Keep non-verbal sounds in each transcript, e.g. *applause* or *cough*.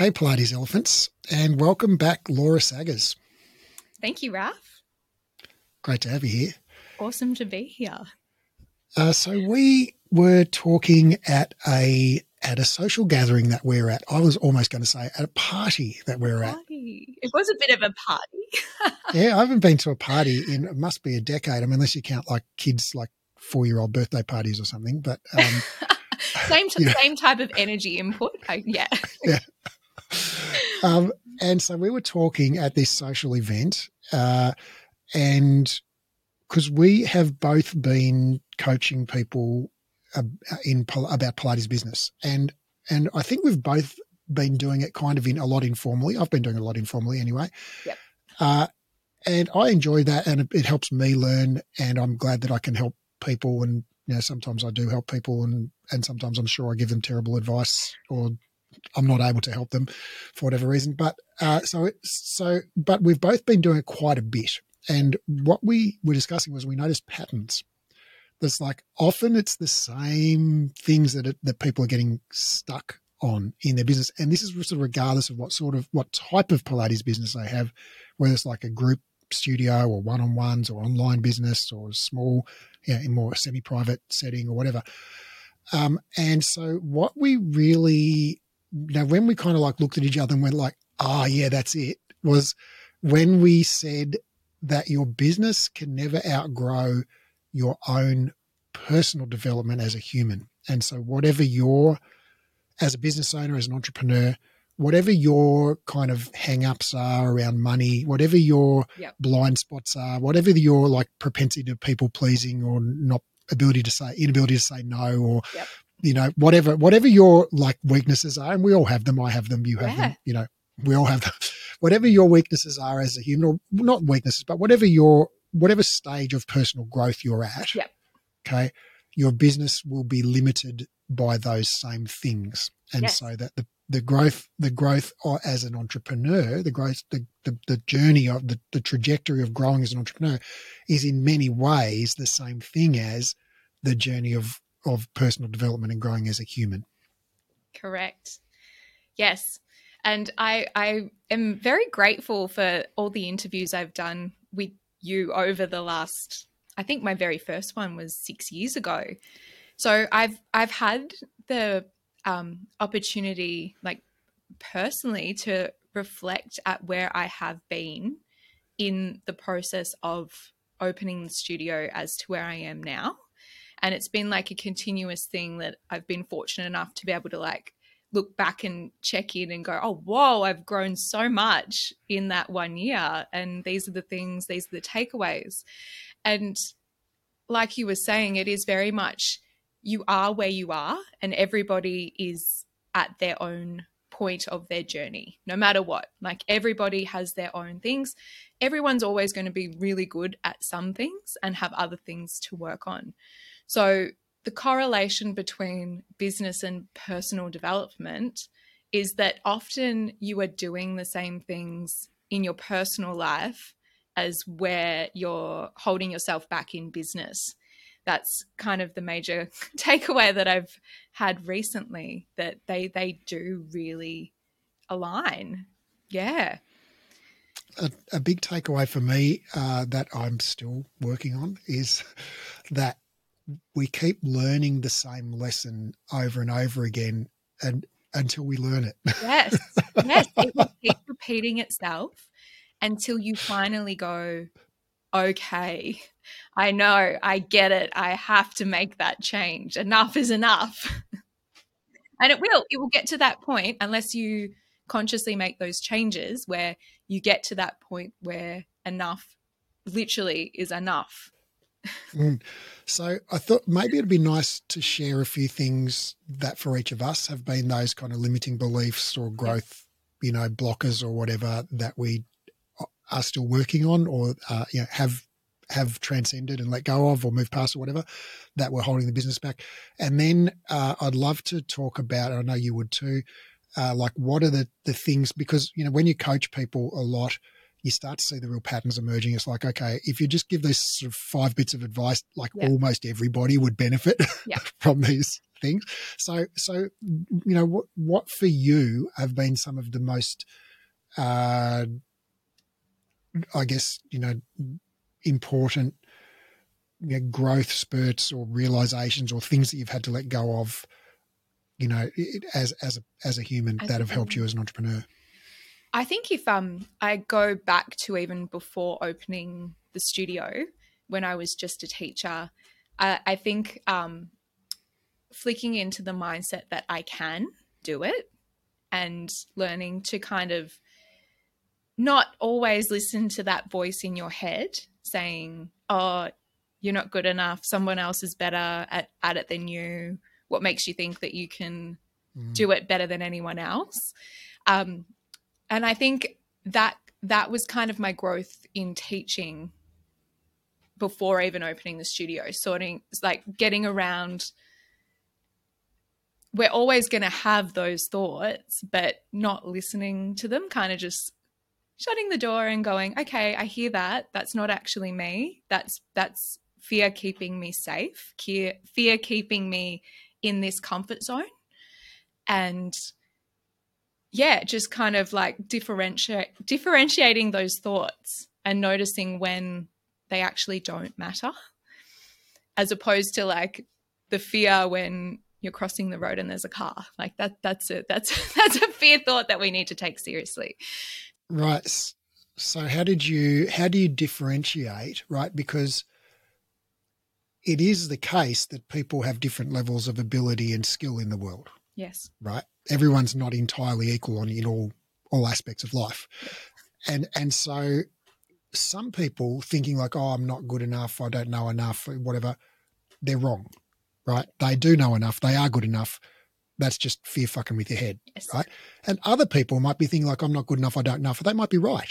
Hey, Pilates Elephants, and welcome back, Laura Saggers. Thank you, Raf. Great to have you here. Awesome to be here. Uh, so we were talking at a at a social gathering that we're at. I was almost going to say at a party that we're at. It was a bit of a party. *laughs* yeah, I haven't been to a party in it must be a decade. I mean, unless you count like kids like four year old birthday parties or something. But um, *laughs* same t- *laughs* same type of energy input. I, yeah. yeah. Um, and so we were talking at this social event, uh, and because we have both been coaching people in about Pilates business, and and I think we've both been doing it kind of in a lot informally. I've been doing a lot informally anyway. Yep. Uh, and I enjoy that, and it, it helps me learn, and I'm glad that I can help people. And you know, sometimes I do help people, and and sometimes I'm sure I give them terrible advice or I'm not able to help them for whatever reason. But uh, so so, but we've both been doing it quite a bit. And what we were discussing was we noticed patterns. There's like often it's the same things that it, that people are getting stuck on in their business, and this is sort of regardless of what sort of what type of Pilates business they have, whether it's like a group studio or one-on-ones or online business or small, you know, in more semi-private setting or whatever. Um, and so what we really now when we kind of like looked at each other and went like, ah, oh, yeah, that's it, was when we said that your business can never outgrow your own personal development as a human. And so whatever your as a business owner, as an entrepreneur, whatever your kind of hang-ups are around money, whatever your yep. blind spots are, whatever your like propensity to people pleasing or not ability to say inability to say no or yep you know, whatever, whatever your like weaknesses are, and we all have them. I have them. You have yeah. them. You know, we all have them. *laughs* Whatever your weaknesses are as a human, or not weaknesses, but whatever your whatever stage of personal growth you're at. Yep. Okay, your business will be limited by those same things, and yes. so that the the growth, the growth uh, as an entrepreneur, the growth, the, the, the journey of the, the trajectory of growing as an entrepreneur is in many ways the same thing as the journey of of personal development and growing as a human. Correct. Yes. And I, I am very grateful for all the interviews I've done with you over the last, I think my very first one was six years ago. So I've, I've had the um, opportunity, like personally, to reflect at where I have been in the process of opening the studio as to where I am now and it's been like a continuous thing that I've been fortunate enough to be able to like look back and check in and go, oh, whoa, I've grown so much in that one year. And these are the things, these are the takeaways. And like you were saying, it is very much you are where you are, and everybody is at their own point of their journey, no matter what. Like everybody has their own things. Everyone's always going to be really good at some things and have other things to work on. So the correlation between business and personal development is that often you are doing the same things in your personal life as where you're holding yourself back in business. That's kind of the major *laughs* takeaway that I've had recently that they they do really align. Yeah. A, a big takeaway for me uh, that I'm still working on is that we keep learning the same lesson over and over again and until we learn it. Yes. *laughs* Yes. it will keep repeating itself until you finally go, okay, I know, I get it. I have to make that change. Enough is enough. *laughs* and it will. It will get to that point unless you consciously make those changes where you get to that point where enough literally is enough Mm. So I thought maybe it'd be nice to share a few things that for each of us have been those kind of limiting beliefs or growth, you know, blockers or whatever that we are still working on or uh, you know have have transcended and let go of or moved past or whatever that were holding the business back. And then uh, I'd love to talk about, I know you would too, uh, like what are the, the things, because, you know, when you coach people a lot, you start to see the real patterns emerging. It's like, okay, if you just give these sort of five bits of advice, like almost everybody would benefit *laughs* from these things. So, so you know, what what for you have been some of the most, uh, I guess, you know, important you know, growth spurts or realizations or things that you've had to let go of, you know, as as a as a human that have helped you as an entrepreneur. I think if um I go back to even before opening the studio, when I was just a teacher, I, I think um, flicking into the mindset that I can do it and learning to kind of not always listen to that voice in your head saying, oh, you're not good enough. Someone else is better at, at it than you. What makes you think that you can mm. do it better than anyone else? Um, and I think that that was kind of my growth in teaching before even opening the studio, sorting like getting around. We're always going to have those thoughts, but not listening to them, kind of just shutting the door and going, okay, I hear that. That's not actually me. That's that's fear keeping me safe, fear, fear keeping me in this comfort zone. And yeah, just kind of like differentiate differentiating those thoughts and noticing when they actually don't matter as opposed to like the fear when you're crossing the road and there's a car. Like that that's a that's *laughs* that's a fear thought that we need to take seriously. Right. So how did you how do you differentiate right? Because it is the case that people have different levels of ability and skill in the world. Yes. Right everyone's not entirely equal on in all all aspects of life and and so some people thinking like, oh, I'm not good enough, I don't know enough, whatever, they're wrong, right? They do know enough, they are good enough. That's just fear fucking with your head, yes. right? And other people might be thinking like, I'm not good enough, I don't know. They might be right,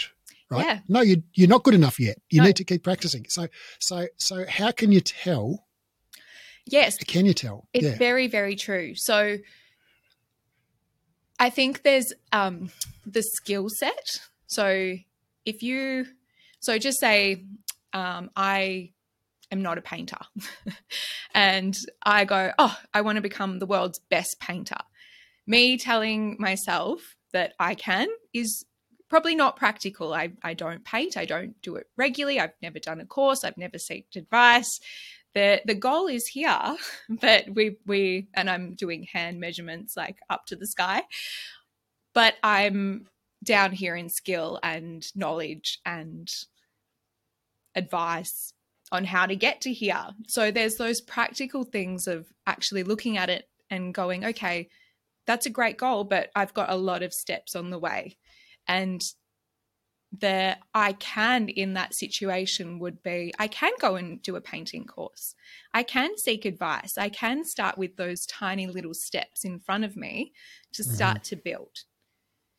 right? Yeah. No, you you're not good enough yet. You no. need to keep practicing. So so so how can you tell? Yes. Can you tell? It's yeah. very very true. So I think there's um the skill set. So if you so just say um, I am not a painter *laughs* and I go, oh, I want to become the world's best painter. Me telling myself that I can is probably not practical. I, I don't paint, I don't do it regularly, I've never done a course, I've never sought advice. The the goal is here, *laughs* but we we and I'm doing hand measurements like up to the sky. But I'm down here in skill and knowledge and advice on how to get to here. So there's those practical things of actually looking at it and going, okay, that's a great goal, but I've got a lot of steps on the way. And the I can in that situation would be I can go and do a painting course. I can seek advice. I can start with those tiny little steps in front of me to mm-hmm. start mm-hmm. to build.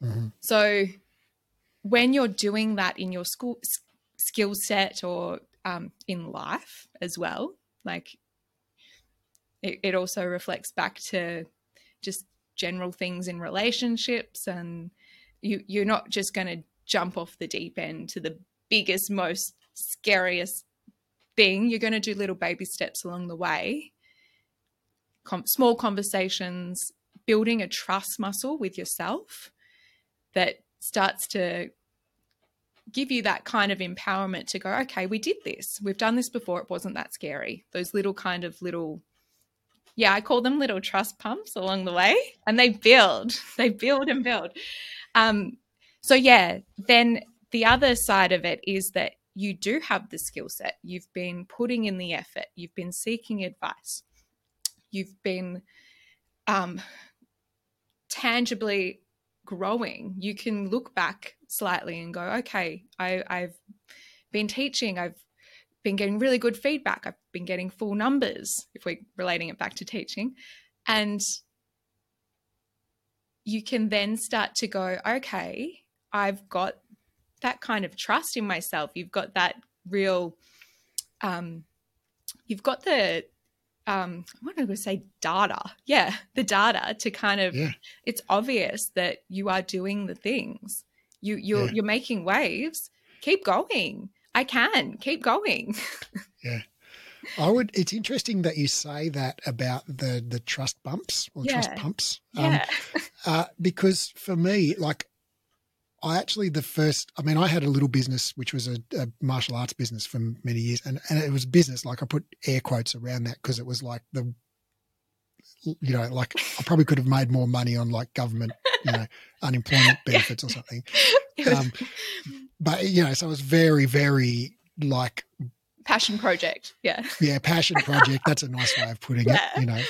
Mm-hmm. So when you're doing that in your school skill set or um, in life as well. Like it, it also reflects back to just general things in relationships and you you're not just going to jump off the deep end to the biggest most scariest thing you're going to do little baby steps along the way Com- small conversations building a trust muscle with yourself that starts to give you that kind of empowerment to go, okay, we did this. We've done this before. It wasn't that scary. Those little kind of little, yeah, I call them little trust pumps along the way, and they build, they build and build. Um, so, yeah, then the other side of it is that you do have the skill set. You've been putting in the effort, you've been seeking advice, you've been um, tangibly growing, you can look back slightly and go, okay, I, I've been teaching, I've been getting really good feedback, I've been getting full numbers, if we're relating it back to teaching. And you can then start to go, okay, I've got that kind of trust in myself. You've got that real, um, you've got the um I going to say data. Yeah, the data to kind of yeah. it's obvious that you are doing the things. You you're yeah. you're making waves. Keep going. I can. Keep going. *laughs* yeah. I would. It's interesting that you say that about the the trust bumps or Yeah. trust pumps. Yeah. uh, because for me, like, I actually the first. I mean, I had a little business which was a, a martial arts business for many years, and and it was business. Like I put air quotes around that because it was like the, you know, like I probably could have made more money on like government, you know, *laughs* unemployment *laughs* benefits or something. *laughs* Um, but you know, so it was very, very like Passion project. Yeah. yeah, passion project. That's a nice way of putting Yeah. it. You know,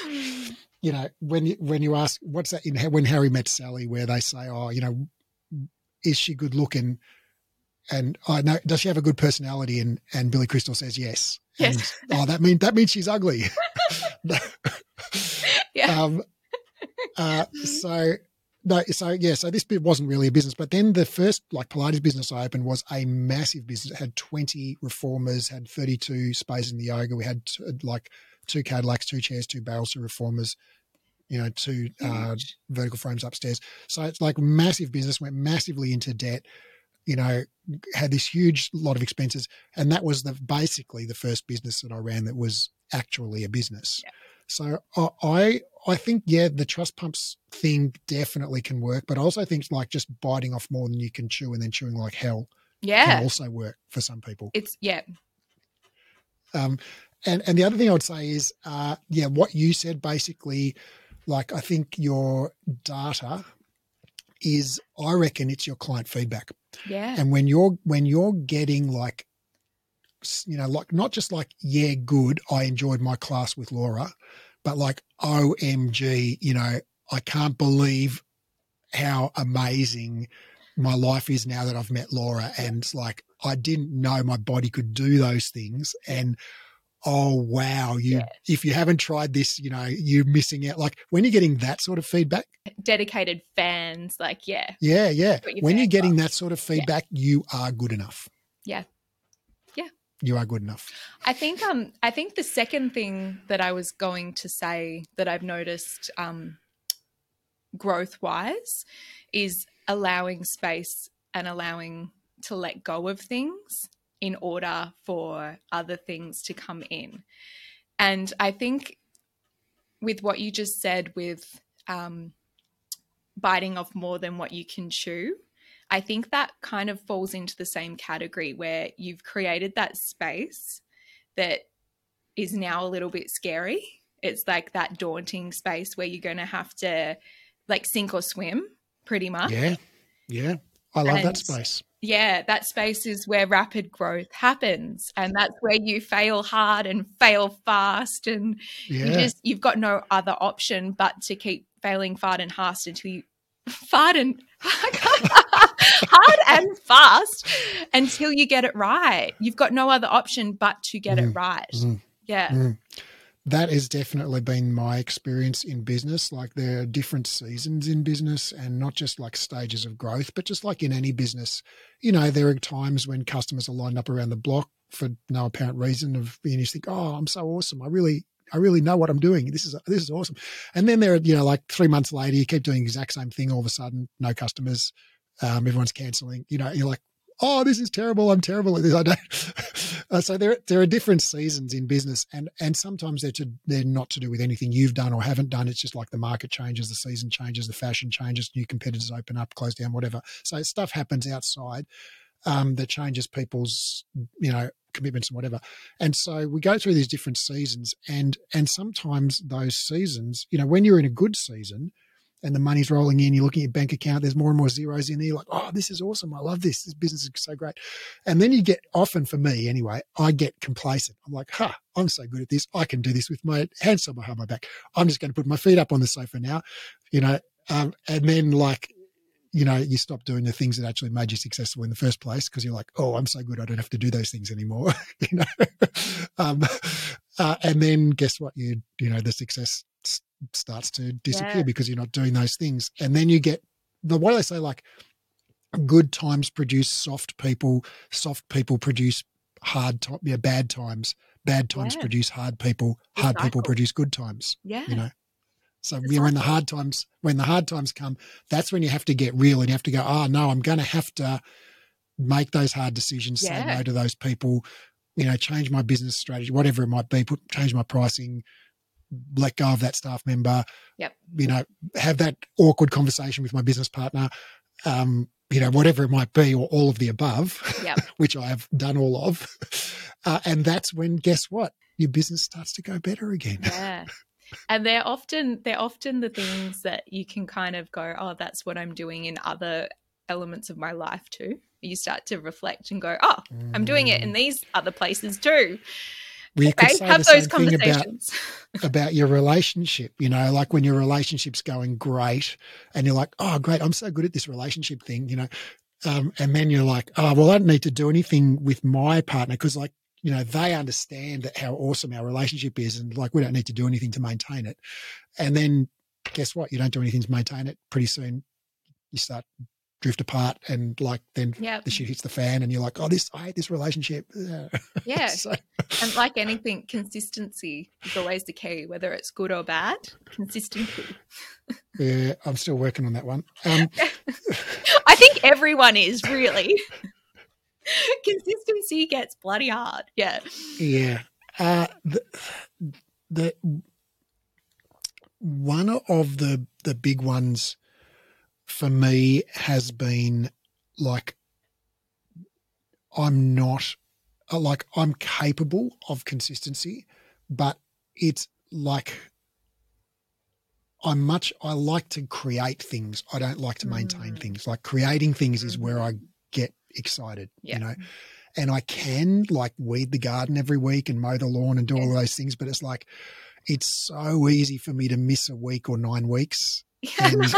you know when you when you ask what's that in when Harry met Sally, where they say, oh, you know, is she good looking? And I know, does she have a good personality? And and Billy Crystal says yes. Yes. And, *laughs* oh, that mean that means she's ugly. *laughs* *laughs* Yeah. um, uh, so no, so yeah, so this bit wasn't really a business, but then the first like Pilates business I opened was a massive business. It had twenty reformers, had thirty two spaces in the yoga. We had like two Cadillacs, two chairs, two barrels, two reformers. You know, two uh, vertical frames upstairs. So it's like massive business, went massively into debt, you know, had this huge lot of expenses. And that was the basically the first business that I ran that was actually a business. Yeah. So I- I think yeah, the trust pumps thing definitely can work, but I also think like just biting off more than you can chew and then chewing like hell yeah. can also work for some people. It's yeah. Um, and and the other thing I would say is, uh, yeah, what you said basically, like I think your data is, I reckon it's your client feedback, Yeah. and when you're when you're getting like, you know, like not just like yeah, good, I enjoyed my class with Laura, but like OMG, you know, I can't believe how amazing my life is now that I've met Laura. And like, I didn't know my body could do those things. And oh, wow, you, Yeah. if you haven't tried this, you know, you're missing out. Like when you're getting that sort of feedback, Dedicated fans. Like yeah. yeah, yeah. When you're getting that sort of feedback, you are good enough. Yeah. Yeah. You are good enough. I think um I think the second thing that I was going to say that I've noticed um growth wise is allowing space and allowing to let go of things in order for other things to come in. And I think with what you just said with um biting off more than what you can chew, I think that kind of falls into the same category where you've created that space that is now a little bit scary. It's like that daunting space where you're going to have to like sink or swim pretty much. Yeah. Yeah. I love that space. Yeah, that space is where rapid growth happens and that's where you fail hard and fail fast and you just you've got no other option but to keep failing hard and fast until you *laughs* fast and *laughs* hard and fast until you get it right. You've got no other option but to get it Mm, right. mm, Yeah. mm. That has definitely been my experience in business. Like there are different seasons in business and not just like stages of growth, but just like in any business, you know, there are times when customers are lined up around the block for no apparent reason of and you think, Oh, I'm so awesome. I really I really know what I'm doing. This is this is awesome. And then there are, you know, like three months later, you keep doing the exact same thing. All of a sudden, no customers. Um, everyone's canceling. You know, you're like, oh, this is terrible. I'm terrible at this. I don't. *laughs* uh, so there, there are different seasons in business, and and sometimes they're to, they're not to do with anything you've done or haven't done. It's just like the market changes, the season changes, the fashion changes, new competitors open up, close down, whatever. So stuff happens outside um, that changes people's, you know, commitments and whatever. And so we go through these different seasons, and and sometimes those seasons, you know, when you're in a good season and the money's rolling in, You're looking at your bank account, there's more and more zeros in there. Like, oh, this is awesome. I love this. This business is so great. And then you get, often for me anyway, I get complacent. I'm like, huh, I'm so good at this. I can do this with my hands on behind my back. I'm just going to put my feet up on the sofa now, you know. Um, and then, like, you know, you stop doing the things that actually made you successful in the first place because you're like, oh, I'm so good, I don't have to do those things anymore, *laughs* you know. *laughs* um, uh, and then guess what? You, you know, the success starts to disappear Yeah. because you're not doing those things. And then you get the what do they say? Like, good times produce soft people, soft people produce hard time, yeah, bad times. Bad times Yeah. produce hard people. Hard people produce good times. Yeah. You know. So yeah, when the hard times when the hard times come, that's when you have to get real and you have to go. Oh no, I'm going to have to make those hard decisions. Say no to those people. you know, change my business strategy, whatever it might be, put change my pricing, let go of that staff member. Yep. You know, have that awkward conversation with my business partner. Um, you know, whatever it might be, or all of the above, Yep. *laughs* which I have done all of. *laughs* Uh, and that's when, guess what? Your business starts to go better again. *laughs* yeah and they're often they're often the things that you can kind of go oh that's what i'm doing in other elements of my life too you start to reflect and go oh i'm doing it in these other places too We could okay say have the those same thing about conversations *laughs* about your relationship. You know, like when your relationship's going great, and you're like, "Oh, great, I'm so good at this relationship thing." You know, um, and then you're like, "Oh, well, I don't need to do anything with my partner because, like, you know, they understand that how awesome our relationship is, and like, we don't need to do anything to maintain it." And then, guess what? You don't do anything to maintain it. Pretty soon, you start drift apart, and like then yeah the shit hits the fan, and you're like, "Oh, this I hate this relationship." *laughs* yeah. So, and like anything consistency is always the key whether it's good or bad consistency. *laughs* Yeah, I'm still working on that one. Um, *laughs* i think everyone is really. Consistency gets bloody hard. Yeah. Yeah. Uh, the, the one of the the big ones for me has been like I'm not uh, like I'm capable of consistency, but it's like I'm much I like to create things. I don't like to maintain Mm. things. Like creating things is where I get excited, Yeah. you know and I can like weed the garden every week and mow the lawn and do all of those things, but it's like it's so easy for me to miss a week or nine weeks. *laughs* yeah And-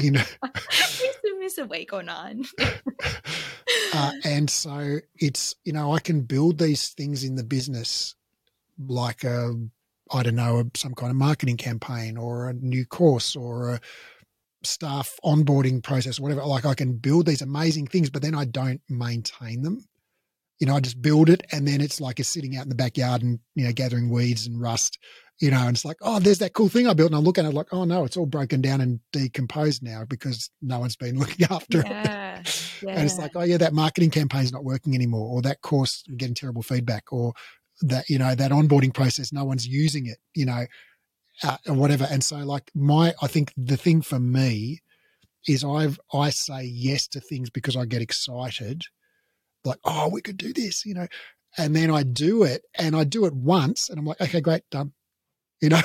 You know, I used to miss a week or nine *laughs* uh, and so it's you know I can build these things in the business like a I don't know a, some kind of marketing campaign or a new course or a staff onboarding process, whatever. Like I can build these amazing things, but then I don't maintain them. You know, I just build it and then it's like it's sitting out in the backyard and, you know, gathering weeds and rust, you know, and it's like, oh, there's that cool thing I built. And I look at it like, oh no, it's all broken down and decomposed now because no one's been *laughs* looking after it. yeah, yeah. And it's like, oh yeah, that marketing campaign's not working anymore, or that course getting terrible feedback, or that you know that onboarding process, no one's using it, you know, uh, or whatever. And so, like my, I think the thing for me is I've I say yes to things because I get excited, like oh we could do this, you know, and then I do it, and I do it once, and I'm like, okay, great, done, you know.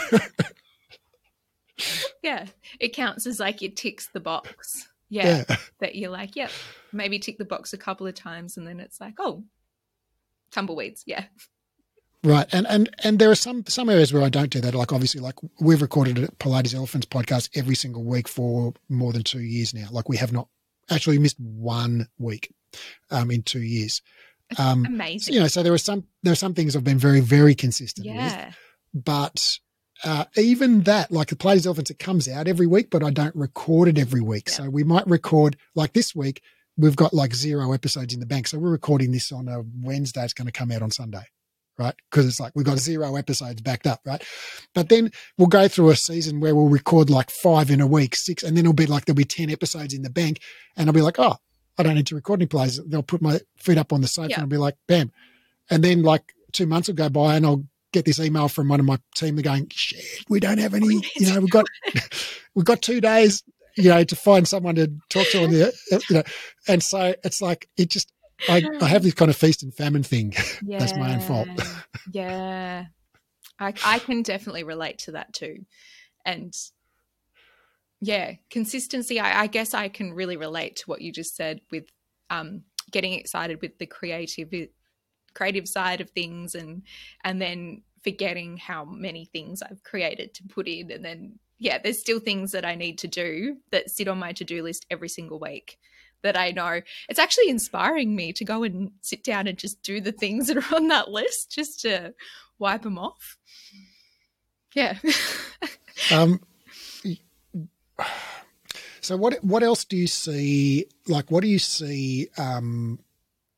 *laughs* yeah, it counts as like it ticks the box. Yeah, yeah. that you're like, yep, maybe tick the box a couple of times, and then it's like, oh, tumbleweeds. Yeah, Right, and and and there are some some areas where I don't do that. Like obviously, like we've recorded a Pilates Elephants podcast every single week for more than two years now. Like we have not actually missed one week um, in two years. Um, amazing. you know, so there are some there are some things I've been very very consistent with, yeah, but uh, even that, like the Pilates Elephants, it comes out every week, but I don't record it every week. Yeah. So we might record like this week. We've got like zero episodes in the bank, so we're recording this on a Wednesday. It's going to come out on Sunday right? Because it's like we've got zero episodes backed up, right? But then we'll go through a season where we'll record like five in a week, six, and then it'll be like there'll be 10 episodes in the bank. And I'll be like, oh, I don't need to record any plays. They'll put my feet up on the sofa Yeah. and I'll be like, bam. And then like two months will go by and I'll get this email from one of my team They're going, shit, we don't have any, you know, we've got, *laughs* *laughs* we've got two days, you know, to find someone to talk to on the, you know, and so it's like, it just, I, I have this kind of feast and famine thing. yeah. *laughs* That's my own fault. yeah, I I can definitely relate to that too, and yeah, consistency. I, I guess I can really relate to what you just said with um, getting excited with the creative creative side of things, and and then forgetting how many things I've created to put in, and then yeah, there's still things that I need to do that sit on my to do list every single week that I know. It's actually inspiring me to go and sit down and just do the things that are on that list just to wipe them off. Yeah. *laughs* Um, so what what else do you see? Like, what do you see? Um,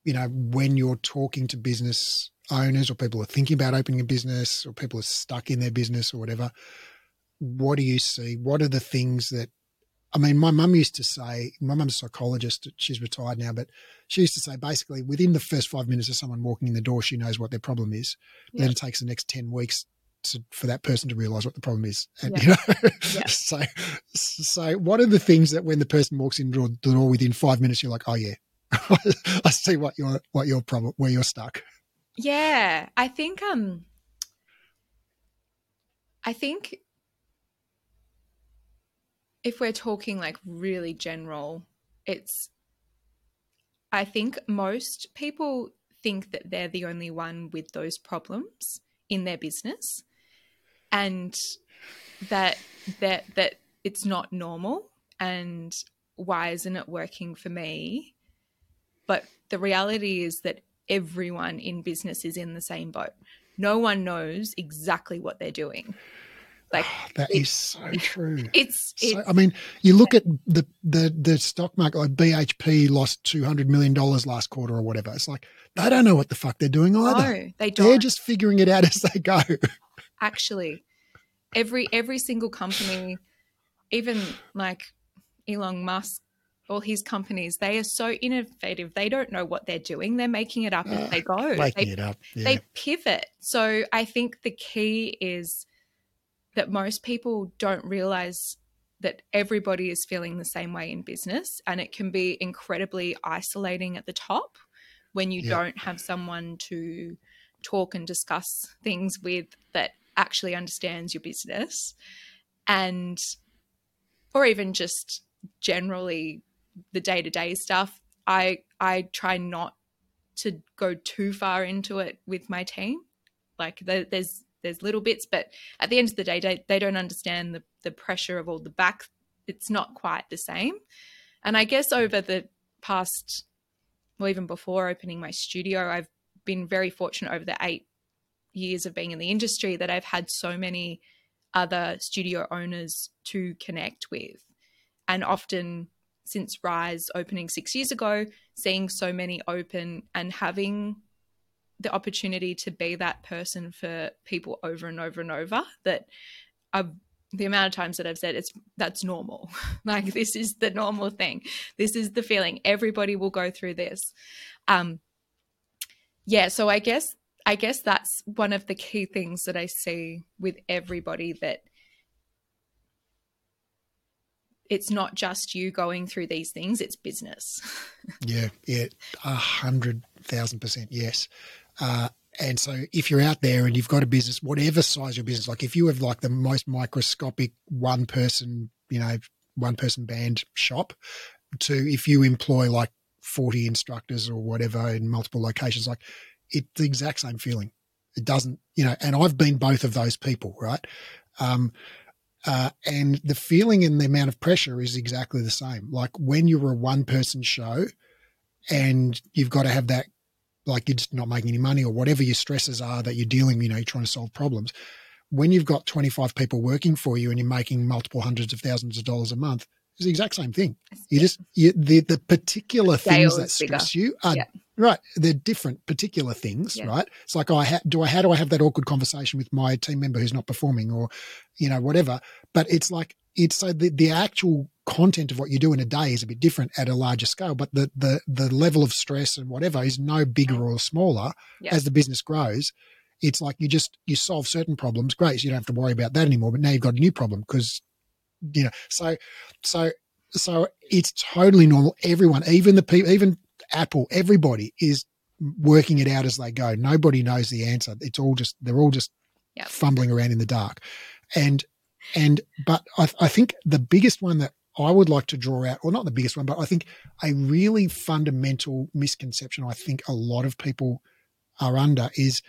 you know, when you're talking to business owners or people who are thinking about opening a business or people who are stuck in their business or whatever, what do you see? What are the things that I mean, my mum used to say, my mum's a psychologist, she's retired now, but she used to say basically within the first five minutes of someone walking in the door, she knows what their problem is. Then it takes the next 10 weeks to, for that person to realize what the problem is. And, you know, *laughs* so, so what are the things that when the person walks in the door within five minutes, you're like, oh yeah, *laughs* I see what your, what your problem, where you're stuck. Yeah. I think, um, I think if we're talking like really general, it's I think most people think that they're the only one with those problems in their business and that that that it's not normal and why isn't it working for me but the reality is that everyone in business is in the same boat no one knows exactly what they're doing like ah, that it, is so true. It's, it's so, I mean, you look at the the the stock market. Like BHP lost two hundred million dollars last quarter or whatever. It's like they don't know what the fuck they're doing either. No, they don't. They're just figuring it out *laughs* as they go. Actually, every every single company, even like Elon Musk, all his companies, they are so innovative. They don't know what they're doing. They're making it up as they go. Making they, it up. Yeah. They pivot. So I think the key is that most people don't realize that everybody is feeling the same way in business and it can be incredibly isolating at the top when you yeah. don't have someone to talk and discuss things with that actually understands your business and or even just generally the day-to-day stuff i i try not to go too far into it with my team like there's there's little bits, but at the end of the day, they, they don't understand the, the pressure of all the back. It's not quite the same. And I guess over the past, well, even before opening my studio, I've been very fortunate over the eight years of being in the industry that I've had so many other studio owners to connect with. And often since Rise opening six years ago, seeing so many open and having the opportunity to be that person for people over and over and over that I've the amount of times that I've said it's that's normal. *laughs* like this is the normal thing. This is the feeling. Everybody will go through this. Um yeah, so I guess I guess that's one of the key things that I see with everybody that it's not just you going through these things, it's business. *laughs* yeah, yeah, a hundred thousand percent, yes. Uh, and so if you're out there and you've got a business, whatever size your business, like if you have like the most microscopic one person, you know, one person band shop to if you employ like 40 instructors or whatever in multiple locations, like it's the exact same feeling. It doesn't, you know, and I've been both of those people, right? Um, uh, and the feeling and the amount of pressure is exactly the same. Like when you're a one person show and you've got to have that like you're just not making any money or whatever your stresses are that you're dealing, you know, you're trying to solve problems. When you've got 25 people working for you and you're making multiple hundreds of thousands of dollars a month, it's the exact same thing. You just you, the the particular things that stress you are yeah. right. They're different particular things, yeah. right? It's like, oh, I ha- do I how do I have that awkward conversation with my team member who's not performing, or you know, whatever. But it's like it's so the the actual content of what you do in a day is a bit different at a larger scale, but the the the level of stress and whatever is no bigger or smaller as the business grows. It's like you just you solve certain problems, great, so you don't have to worry about that anymore. But now you've got a new problem because you know, so so so it's totally normal. Everyone, even the people, even Apple, everybody is working it out as they go. Nobody knows the answer. It's all just they're all just yep. fumbling around in the dark, and and but I, I think the biggest one that I would like to draw out, or not the biggest one, but I think a really fundamental misconception I think a lot of people are under is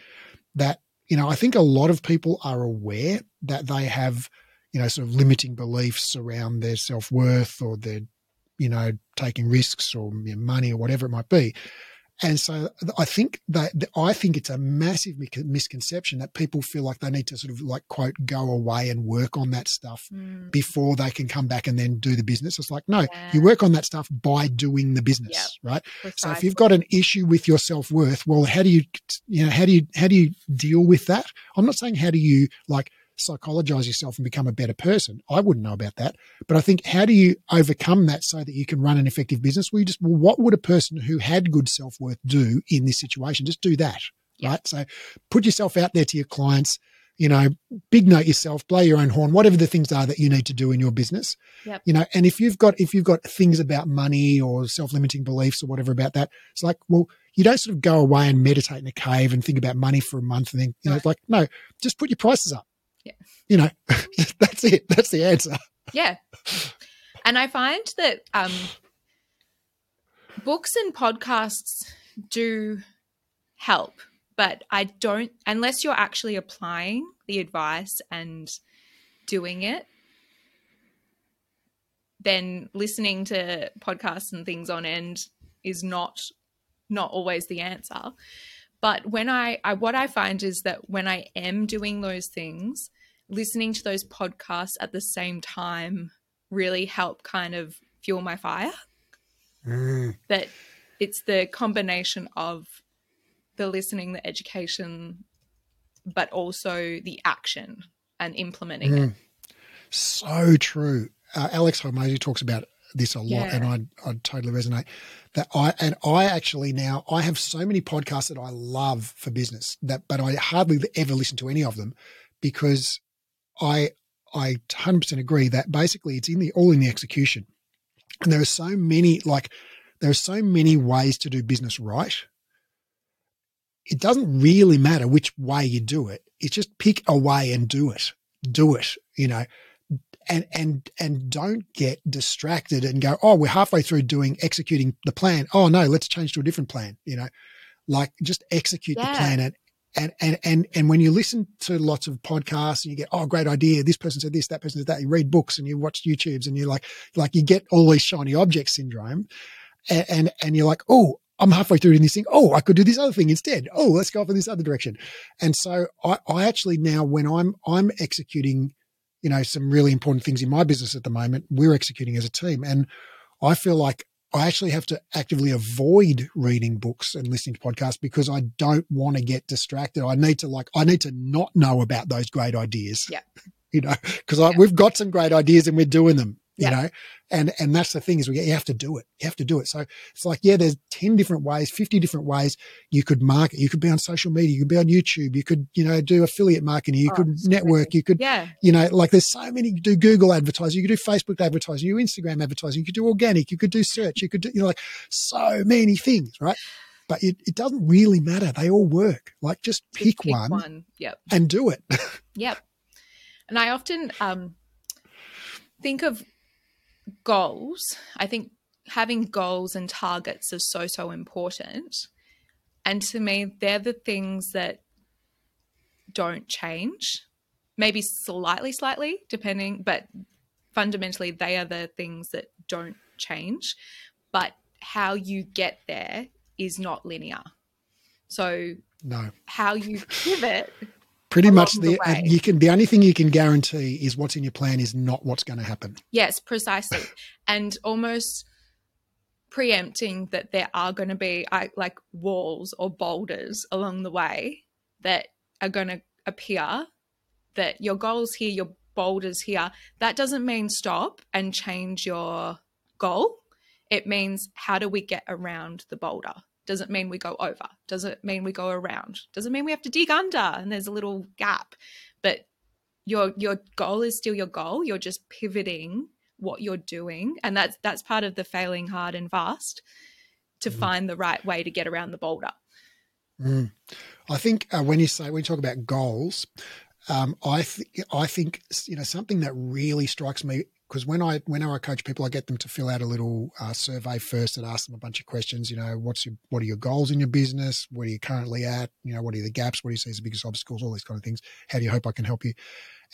that, you know, I think a lot of people are aware that they have, you know, sort of limiting beliefs around their self worth or their, you know, taking risks or you know, money or whatever it might be. And so I think that I think it's a massive misconception that people feel like they need to sort of like quote go away and work on that stuff mm. before they can come back and then do the business. It's like no, yeah. you work on that stuff by doing the business, yep. right? Precisely. So if you've got an issue with your self worth, well, how do you you know how do you how do you deal with that? I'm not saying how do you like psychologize yourself and become a better person. I wouldn't know about that. But I think how do you overcome that so that you can run an effective business? Well, you just, well, what would a person who had good self worth do in this situation? Just do that. Yeah. Right. So put yourself out there to your clients, you know, big note yourself, blow your own horn, whatever the things are that you need to do in your business. Yep. You know, and if you've got if you've got things about money or self-limiting beliefs or whatever about that, it's like, well, you don't sort of go away and meditate in a cave and think about money for a month and then, you know, it's like, no, just put your prices up. Yeah. You know, *laughs* that's it. That's the answer. Yeah. And I find that um books and podcasts do help but I don't, unless you're actually applying the advice and doing it, then listening to podcasts and things on end is not not always the answer. But when I, I what I find is that when I am doing those things, listening to those podcasts at the same time really help kind of fuel my fire. Mm. That it's the combination of the listening, the education, but also the action and implementing mm. it. So true. Uh, Alex Hormozi talks about this a lot, yeah. and I I totally resonate. That I and I actually now I have so many podcasts that I love for business that, but I hardly ever listen to any of them because I I 100% agree that basically it's in the all in the execution, and there are so many like there are so many ways to do business right it doesn't really matter which way you do it. It's just pick a way and do it. Do it, you know, and, and, and don't get distracted and go, oh, we're halfway through doing, executing the plan. Oh, no, let's change to a different plan, you know, like just execute yeah. the plan and, and, and, and, and when you listen to lots of podcasts and you get, oh, great idea. This person said this, that person said that. You read books and you watch YouTubes and you're like, like you get all these shiny object syndrome and, and, and you're like, oh, I'm halfway through doing this thing. Oh, I could do this other thing instead. Oh, let's go off in this other direction. And so I, I actually now, when I'm, I'm executing, you know, some really important things in my business at the moment, we're executing as a team. And I feel like I actually have to actively avoid reading books and listening to podcasts because I don't want to get distracted. I need to like, I need to not know about those great ideas. Yeah. *laughs* You know, because yeah. we've got some great ideas and we're doing them you know and and that's the thing is we you have to do it you have to do it. So it's like yeah there's 10 different ways 50 different ways you could market. You could be on social media you could be on youtube you could you know do affiliate marketing you oh, could network you could yeah. you know like there's so many you do google advertising you could do facebook advertising you instagram advertising you could do organic you could do search you could do you know like so many things right? But it, it doesn't really matter. They all work. Like just pick, pick one, one. Yep. and do it. *laughs* Yep. And i often um think of goals, I think having goals and targets is so, so important. And to me, they're the things that don't change. Maybe slightly, slightly, depending, but fundamentally, they are the things that don't change. But how you get there is not linear. So, no. How you pivot *laughs* pretty much the, the uh, you can the only thing you can guarantee is what's in your plan is not what's going to happen. Yes precisely. And almost preempting that there are going to be like walls or boulders along the way that are going to appear that your goals here your boulders here that doesn't mean stop and change your goal. It means how do we get around the boulder doesn't mean we go over. Doesn't mean we go around. Doesn't mean we have to dig under and there's a little gap. But your your goal is still your goal. You're just pivoting what you're doing, and that's that's part of the failing hard and fast to mm. find the right way to get around the boulder. Mm. I think uh, when you say when you talk about goals, um, I th- I think you know something that really strikes me because when I whenever I coach people, I get them to fill out a little uh, survey first that asks them a bunch of questions. You know, what's your what are your goals in your business? Where are you currently at? You know, what are the gaps? What do you see as the biggest obstacles? All these kind of things. How do you hope I can help you?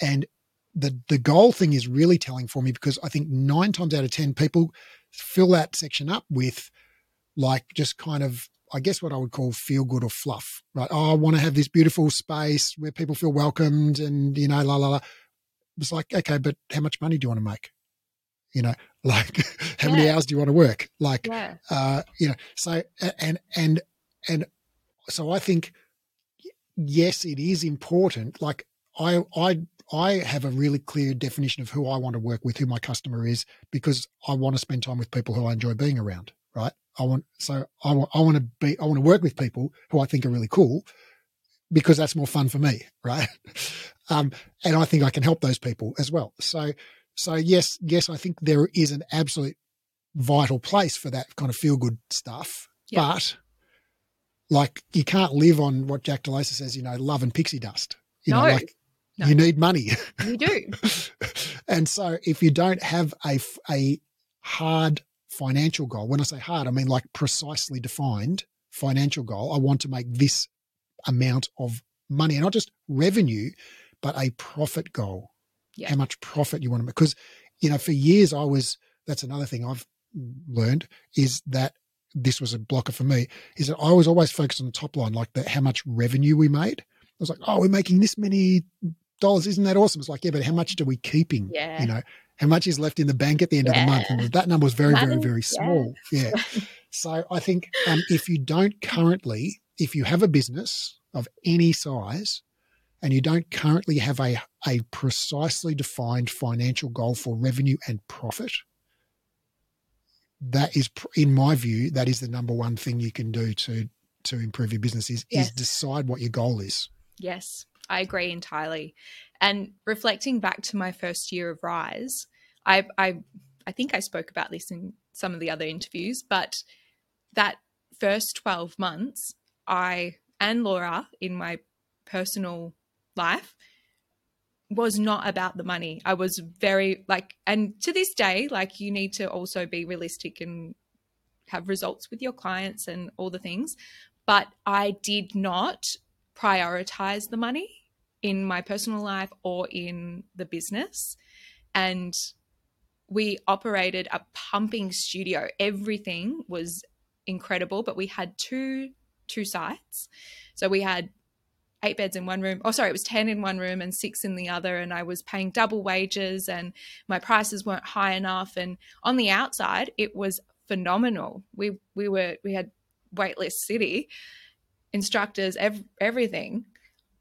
And the the goal thing is really telling for me because I think nine times out of ten people fill that section up with like just kind of I guess what I would call feel good or fluff, right? Oh, I want to have this beautiful space where people feel welcomed and, you know, la, la, la was like, okay, but how much money do you want to make? You know, *laughs* like how yeah. many hours do you want to work? Like, yeah. uh, you know, so, and, and, and so I think, yes, it is important. Like I, I, I have a really clear definition of who I want to work with, who my customer is, because I want to spend time with people who I enjoy being around. Right. I want, so I want, I want to be, I want to work with people who I think are really cool because that's more fun for me. *laughs* Right. Um, and I think I can help those people as well. So, so yes, yes, I think there is an absolute vital place for that kind of feel good stuff. Yeah. But like you can't live on what Jack Delosa says, you know, love and pixie dust. You no. know, like no. you need money. You do. *laughs* and so if you don't have a, a hard financial goal, when I say hard, I mean like precisely defined financial goal, I want to make this amount of money and not just revenue, but a profit goal. Yeah. How much profit you want to make. Because, you know, for years I was, that's another thing I've learned is that this was a blocker for me is that I was always focused on the top line, like the, how much revenue we made. I was like, oh, we're making this many dollars. Isn't that awesome? It's like, yeah, but how much are we keeping? Yeah. You know, how much is left in the bank at the end yeah. of the month? And that number was very, Money. very, very small. Yeah. yeah. *laughs* so I think um, if you don't currently, if you have a business of any size and you don't currently have a, a precisely defined financial goal for revenue and profit, that is, in my view, that is the number one thing you can do to to improve your business is, yes. is decide what your goal is. Yes, I agree entirely. And reflecting back to my first year of Rise, I I I think I spoke about this in some of the other interviews, but that first 12 months, I and Laura in my personal life was not about the money. I was very like, and to this day, like, you need to also be realistic and have results with your clients and all the things. But I did not prioritize the money in my personal life or in the business. And we operated a pumping studio. Everything was incredible, but we had two two sites. So we had eight beds in one room. Oh, sorry, it was 10 in one room and six in the other. And I was paying double wages and my prices weren't high enough. And on the outside, it was phenomenal. We, we were, we had waitlist city instructors, ev- everything.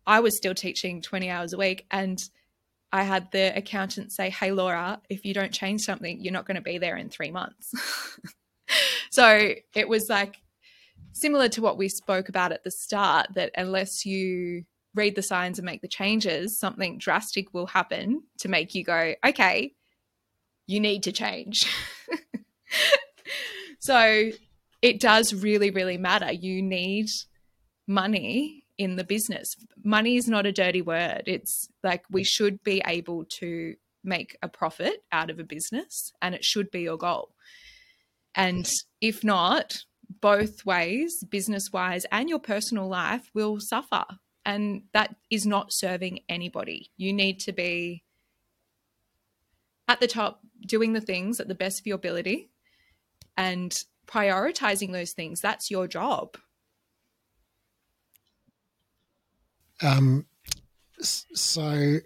I was still teaching 20 hours a week. And I had the accountant say, Hey, Laura, if you don't change something, you're not going to be there in three months. *laughs* so it was like, similar to what we spoke about at the start that unless you read the signs and make the changes, something drastic will happen to make you go, okay, you need to change. *laughs* so it does really, really matter. You need money in the business. Money is not a dirty word. It's like we should be able to make a profit out of a business and it should be your goal. And if not, both ways, business wise and your personal life, will suffer. And that is not serving anybody. You need to be at the top, doing the things at the best of your ability and prioritizing those things. That's your job. Um, so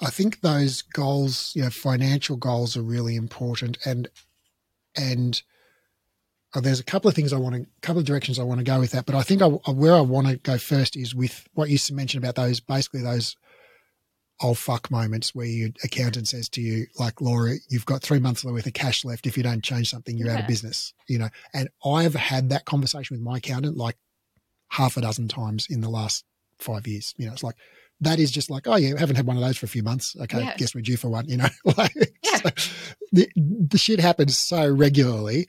I think those goals, you know, financial goals are really important and, and, uh, there's a couple of things I want to, a couple of directions I want to go with that. But I think I, where I want to go first is with what you mentioned about those, basically those oh fuck moments where your accountant says to you, like, Laura, you've got three months worth of cash left. If you don't change something, you're yeah. out of business, you know. And I've had that conversation with my accountant like half a dozen times in the last five years. You know, it's like, that is just like, oh yeah, haven't had one of those for a few months. Okay, yeah. guess we're due for one. You know, *laughs* like yeah. so the, the shit happens so regularly,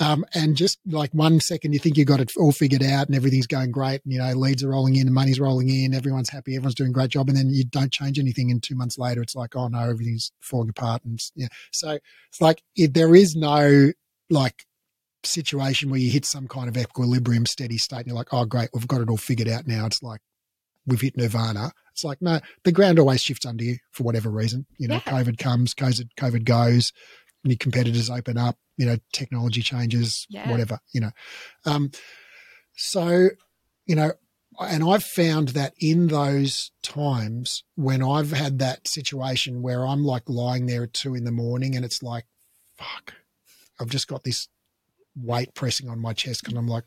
um, and just like one second you think you got it all figured out and everything's going great, and, you know, leads are rolling in, and money's rolling in, everyone's happy, everyone's doing a great job, and then you don't change anything, and two months later it's like, oh no, everything's falling apart, and yeah, so it's like if there is no like situation where you hit some kind of equilibrium steady state and you're like oh great we've got it all figured out now it's like we've hit nirvana. It's like, no, the ground always shifts under you for whatever reason. You know, yeah. COVID comes, COVID, COVID goes, new competitors open up, you know, technology changes, yeah. whatever, you know. Um, so, you know, and I've found that in those times when I've had that situation where I'm like lying there at two in the morning and it's like, fuck, I've just got this weight pressing on my chest because I'm like,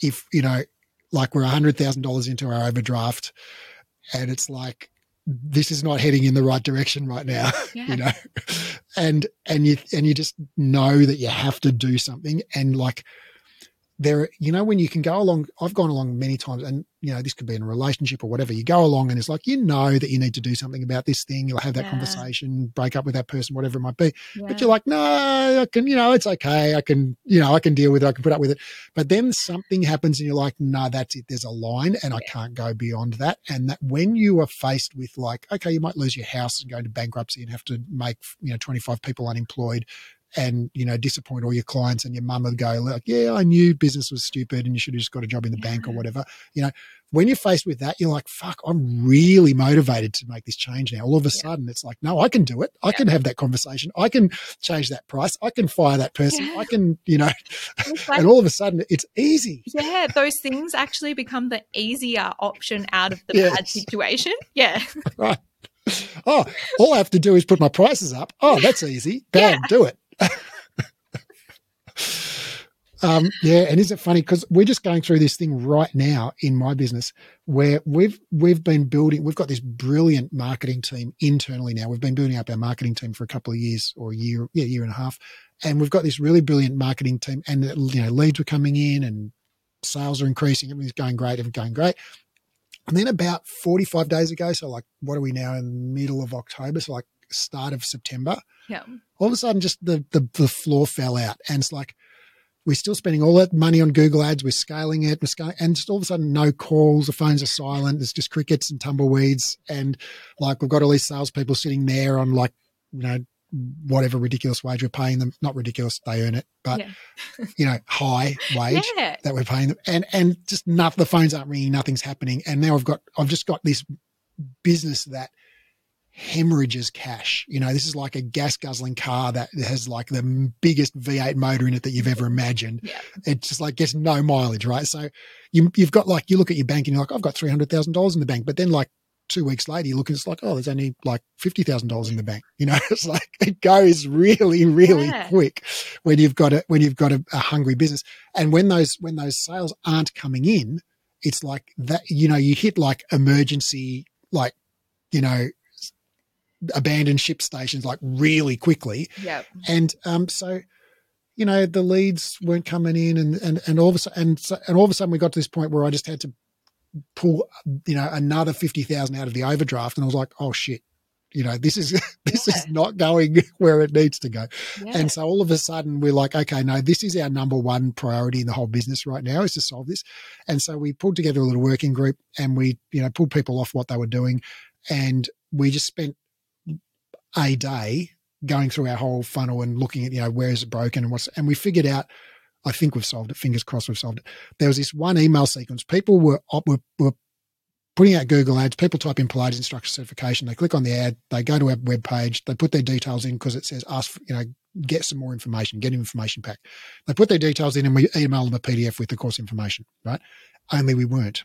if, you know, like we're $100,000 into our overdraft and it's like, this is not heading in the right direction right now *laughs* Yeah. you know and and you and you just know that you have to do something and like there you know when you can go along i've gone along many times and you know this could be in a relationship or whatever you go along and it's like you know that you need to do something about this thing you'll have that Yeah. conversation break up with that person whatever it might be Yeah. but you're like, no, I can, you know, it's okay. I can, you know, I can deal with it. I can put up with it. But then something happens and you're like, no, that's it. There's a line and I can't go beyond that. And that when you are faced with like, okay, you might lose your house and go into bankruptcy and have to make, you know, 25 people unemployed and, you know, disappoint all your clients and your mum would go like, yeah, I knew business was stupid and you should have just got a job in the bank or whatever. You know, when you're faced with that, you're like, fuck, I'm really motivated to make this change now. All of a Yeah. sudden, it's like, no, I can do it. I Yeah. can have that conversation. I can change that price. I can fire that person. Yeah. I can, you know, *laughs* *laughs* like- and all of a sudden, it's easy. yeah, those things actually become the easier option out of the *laughs* bad situation. Yeah. Right. Oh, all I have to do is put my prices up. Oh, that's easy. Bam, do it. Um, yeah, and is it funny because we're just going through this thing right now in my business where we've we've been building. We've got this brilliant marketing team internally now. We've been building up our marketing team for a couple of years or a year, yeah, year and a half, and we've got this really brilliant marketing team. And you know, leads were coming in and sales are increasing. Everything's going great. Everything's going great. And then about 45 days ago, so like, what are we now in the middle of October? So like start of September, Yeah. all of a sudden just the, the, the floor fell out. And it's like, we're still spending all that money on Google ads. We're scaling it. We're scaling, and just all of a sudden, no calls. The phones are silent. There's just crickets and tumbleweeds. And like, we've got all these salespeople sitting there on like, you know, whatever ridiculous wage we're paying them. Not ridiculous. They earn it, but Yeah. *laughs* you know, high wage Yeah. that we're paying them, and and just not the phones aren't ringing, nothing's happening, and now I've got I've just got this business that hemorrhages cash. You know, this is like a gas guzzling car that has like the biggest V8 motor in it that you've ever imagined. Yeah. It just like gets no mileage, right? So you you've got like you look at your bank and you're like, I've got three hundred thousand dollars in the bank, but then like two weeks later you look and it's like, oh, there's only like fifty thousand dollars in the bank. You know, *laughs* it's like it goes really, really Yeah. quick when you've got a when you've got a, a hungry business. And when those when those sales aren't coming in, it's like that. You know, you hit like emergency, like you know, abandoned ship stations like really quickly. Yeah. And um, so, you know, the leads weren't coming in, and and and all of a sudden, and, so, and all of a sudden, we got to this point where I just had to pull, you know, another fifty thousand out of the overdraft, and I was like, oh shit. You know, this is *laughs* this is not going *laughs* where it needs to go. Yeah. And so all of a sudden we're like, okay, no, this is our number one priority in the whole business right now is to solve this. And so we pulled together a little working group and we, you know, pulled people off what they were doing. And we just spent a day going through our whole funnel and looking at, you know, where is it broken and what's, and we figured out, I think we've solved it. Fingers crossed we've solved it. There was this one email sequence. People were, were, were putting out Google ads. People type in Pilates instructor certification. They click on the ad. They go to our web page. They put their details in because it says ask, for, you know, get some more information, get an information pack. They put their details in and we email them a PDF with the course information, right? Only we weren't.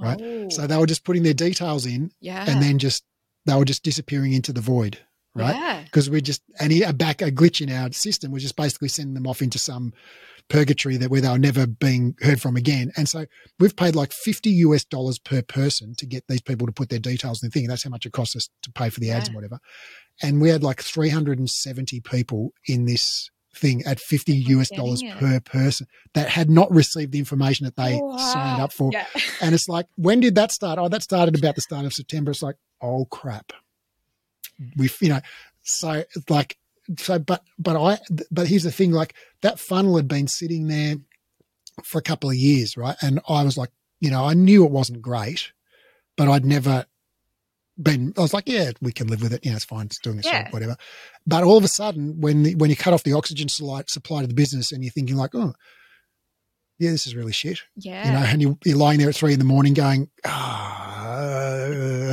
right? Oh, So they were just putting their details in yeah. and then just, they were just disappearing into the void, right? Yeah. because we just and a back a glitch in our system was just basically sending them off into some purgatory that where they were never being heard from again. And so we've paid like fifty US dollars per person to get these people to put their details in the thing. That's how much it costs us to pay for the ads Yeah. and whatever. And we had like three hundred and seventy people in this thing at 50 US dollars it. per person that had not received the information that they signed up for. Yeah. *laughs* And it's like, when did that start? Oh, that started about the start of September. It's like, oh crap. We, you know, so like, so, but, but I, but here's the thing, like that funnel had been sitting there for a couple of years, right? And I was like, you know, I knew it wasn't great, but I'd never been, I was like, yeah, we can live with it. You know, it's fine. It's doing its Yeah. job, whatever. But all of a sudden, when, the, when you cut off the oxygen supply, supply to the business and you're thinking like, oh, yeah, this is really shit Yeah. you know, and you, you're lying there at three in the morning going, ah. doesn't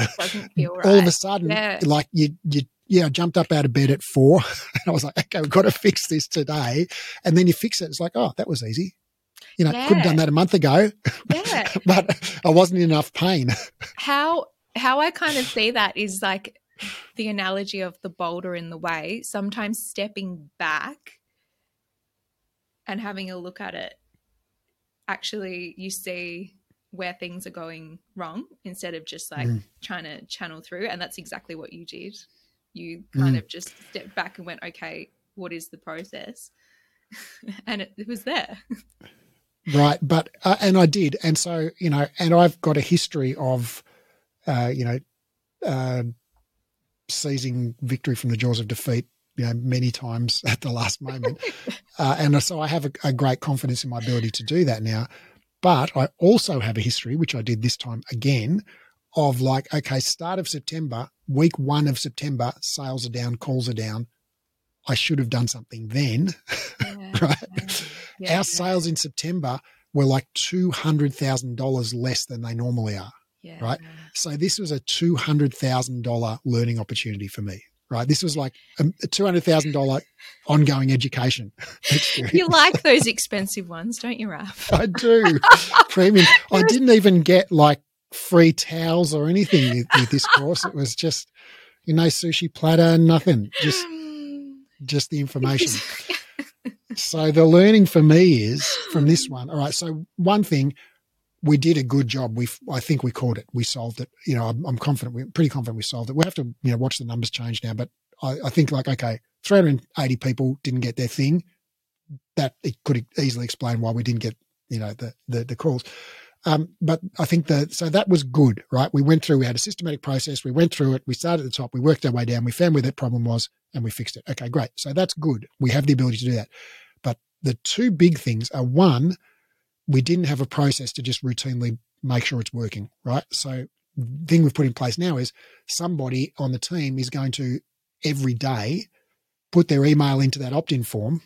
feel right. All of a sudden, Yeah. like you, you, yeah, I jumped up out of bed at four *laughs* and I was like, okay, we've got to fix this today. And then you fix it. It's like, oh, that was easy. You know, could have done that a month ago, yeah. *laughs* but I wasn't in enough pain. how how I kind of see that is like the analogy of the boulder in the way. Sometimes stepping back and having a look at it, actually, you see where things are going wrong instead of just like Mm. trying to channel through. And that's exactly what you did. You kind Mm. of just stepped back and went, okay, what is the process? *laughs* and it, it was there. right but uh, and i did and so you know and i've got a history of uh you know uh seizing victory from the jaws of defeat you know many times *laughs* at the last moment *laughs* uh, and so i have a, a great confidence in my ability to do that now but i also have a history which i did this time again of like okay start of september week one of september sales are down calls are down i should have done something then *laughs* right Yeah. our sales in September were like two hundred thousand dollars less than they normally are. yeah. right? So this was a two hundred thousand dollar learning opportunity for me. Right, this was like a, a two hundred thousand dollar ongoing education *laughs* experience. You like those expensive ones, don't you, Raf? *laughs* I do premium. I didn't even get like free towels or anything with, with this course. It was just you know sushi platter, nothing, just *sighs* just the information. *laughs* So the learning for me is from this one. All right. So one thing, we did a good job. We, I think we caught it. We solved it. You know, I'm, I'm confident. We're pretty confident we solved it. We have to, you know, watch the numbers change now. But I, I think like, okay, 380 people didn't get their thing. That it could easily explain why we didn't get, you know, the the, the calls. Um, but I think that so that was good, right? We went through. We had a systematic process. We went through it. We started at the top. We worked our way down. We found where that problem was, and we fixed it. Okay, great. So that's good. We have the ability to do that. But the two big things are one, we didn't have a process to just routinely make sure it's working, right? So the thing we've put in place now is somebody on the team is going to every day put their email into that opt-in form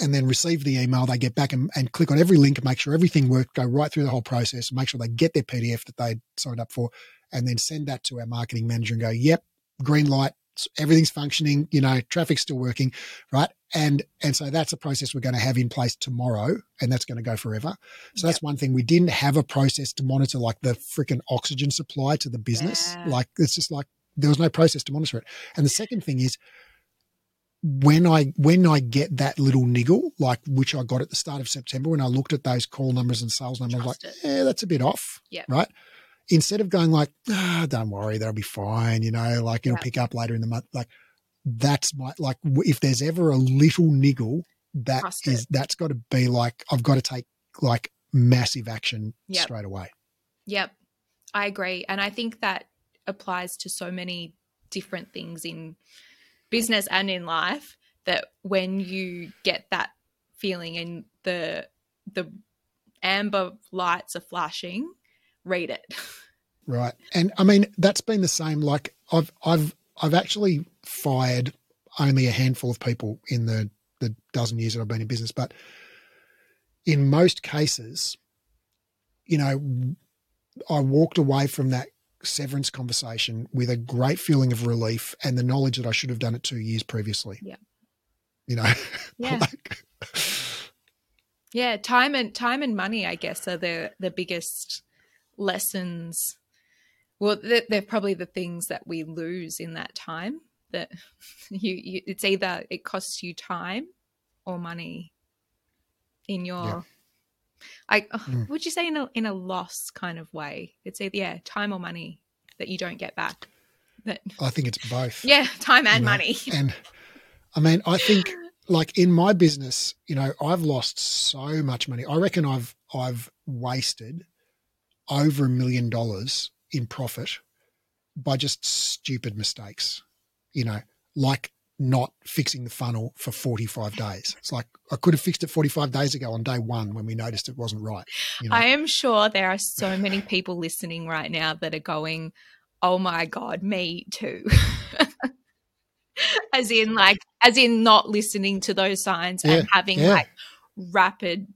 and then receive the email. They get back and, and click on every link, make sure everything worked, go right through the whole process, make sure they get their PDF that they signed up for, and then send that to our marketing manager and go, yep, green light, everything's functioning, you know, traffic's still working, right? And and so that's a process we're going to have in place tomorrow, and that's going to go forever. So that's one thing. We didn't have a process to monitor like the freaking oxygen supply to the business. Yeah. Like it's just like there was no process to monitor it. And the second thing is when I when I get that little niggle, like which I got at the start of September, when I looked at those call numbers and sales numbers, I was Trust like, yeah, that's a bit off. Yeah. Right. Instead of going like, ah, don't worry, that'll be fine, you know, like it'll Yeah. pick up later in the month. Like that's my like if there's ever a little niggle, that Trust is that's got to be like I've got to take like massive action Yep. straight away. Yep, I agree. And I think that applies to so many different things in business and in life that when you get that feeling and the the amber lights are flashing, read it. Right. And I mean, that's been the same. Like I've, I've, I've actually fired only a handful of people in the, the dozen years that I've been in business, but in most cases, you know, I walked away from that severance conversation with a great feeling of relief and the knowledge that I should have done it two years previously. Yeah. You know, *laughs* Yeah. like, Yeah, time and time and money, I guess, are the the biggest lessons. Well, they're, they're probably the things that we lose in that time. That *laughs* you, you it's either it costs you time or money in your. Yeah. I oh, Mm. would you say in a in a loss kind of way? It's either yeah, time or money that you don't get back. That *laughs* I think it's both. yeah, time and you know, money. *laughs* And I mean, I think like in my business, you know, I've lost so much money. I reckon I've I've wasted over a million dollars in profit by just stupid mistakes. You know, like not fixing the funnel for 45 days. It's like I could have fixed it 45 days ago on day 1 when we noticed it wasn't right. You know. I am sure there are so many people listening right now that are going, "Oh my god, me too." *laughs* as in like as in not listening to those signs Yeah, and having yeah. like rapid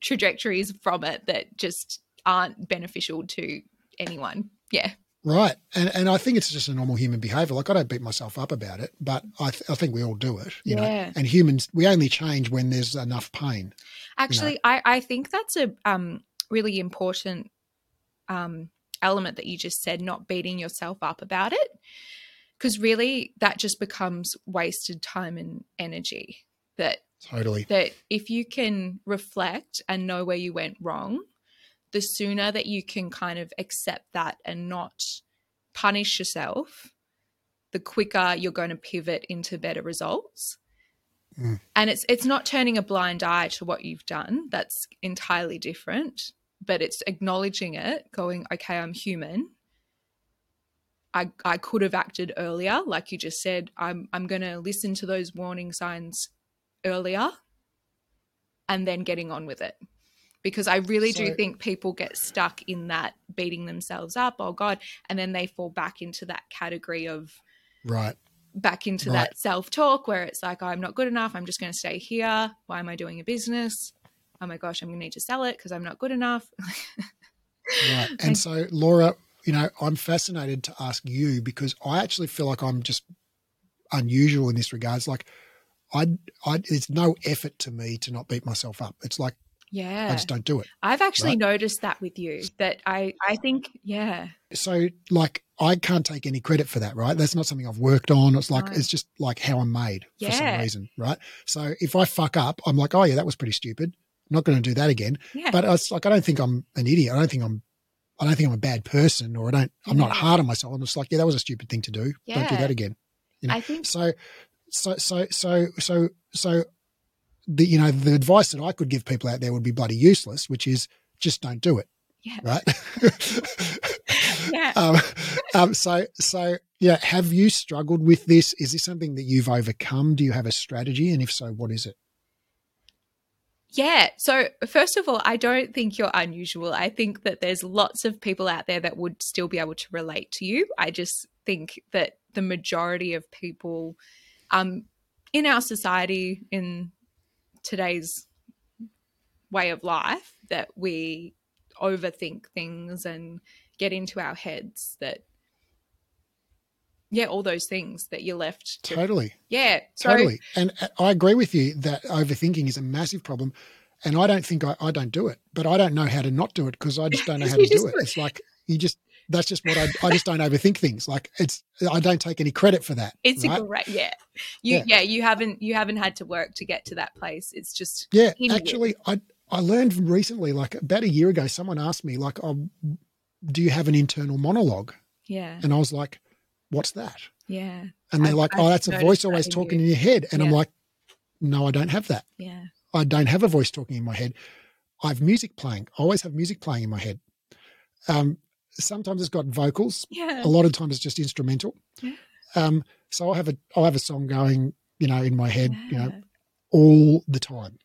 trajectories from it that just aren't beneficial to anyone. Yeah. Right. And and I think it's just a normal human behavior. Like I don't beat myself up about it, but I, th- I think we all do it, you know. Yeah. And humans, we only change when there's enough pain. Actually, I, I think that's a um, really important um, element that you just said, not beating yourself up about it. Because really, that just becomes wasted time and energy. That Totally. that if you can reflect and know where you went wrong, the sooner that you can kind of accept that and not punish yourself, the quicker you're going to pivot into better results. Mm. And it's it's not turning a blind eye to what you've done. That's entirely different, but it's acknowledging it, going, okay, I'm human. I, I could have acted earlier, like you just said. I'm I'm going to listen to those warning signs earlier and then getting on with it. Because I really do think people get stuck in that beating themselves up, oh God, and then they fall back into that category of Right. back into Right. that self talk where it's like, oh, I'm not good enough. I'm just going to stay here. Why am I doing a business? Oh my gosh, I'm going to need to sell it because I'm not good enough. Right. *laughs* And so, Laura, you know, I'm fascinated to ask you because I actually feel like I'm just unusual in this regards. Like, I, I, it's no effort to me to not beat myself up. It's like yeah. I just don't do it. I've actually Right. noticed that with you that I, I think, yeah, So, like, I can't take any credit for that, right? That's not something I've worked on. It's like No. it's just like how I'm made for some reason, right? So, if I fuck up, I'm like, oh yeah, that was pretty stupid. not going to do that again. yeah. But it's like I don't think I'm an idiot. I don't think I'm. I don't think I'm a bad person, or I don't. I'm not hard on myself. I'm just like, yeah, that was a stupid thing to do. Don't do that again. you know, I think, So, so, so, so, so, so, the you know the advice that I could give people out there would be bloody useless, which is just don't do it, yeah. right? *laughs* Yeah. *laughs* um, um, so, so, yeah. Have you struggled with this? Is this something that you've overcome? Do you have a strategy, and if so, what is it? Yeah. So, first of all, I don't think you're unusual. I think that there's lots of people out there that would still be able to relate to you. I just think that the majority of people um, in our society, in today's way of life, that we overthink things and get into our heads that, yeah, all those things that you're left to. Totally. Yeah. So, Totally. And uh, I agree with you that overthinking is a massive problem. And I don't think I, I don't do it, but I don't know how to not do it because I just don't know how to You just do it. do *laughs* it. It's like you just, that's just what I, I just don't overthink things. Like it's, I don't take any credit for that. It's right? a great, yeah. You, Yeah. yeah. you haven't, you haven't had to work to get to that place. It's just, Yeah. you. Actually, I, I learned recently, like about a year ago, someone asked me, like, oh, do you have an internal monologue? yeah, And I was like, what's that? yeah, And they're I've- like, oh, that's a voice that always in talking you. in your head. And I'm like, no, I don't have that. yeah, I don't have a voice talking in my head. I have music playing. I always have music playing in my head. Um, sometimes it's got vocals. yeah. A lot of times it's just instrumental. Yeah. Um, so I'll have a I'll have a song going, you know, in my head, you know, all the time,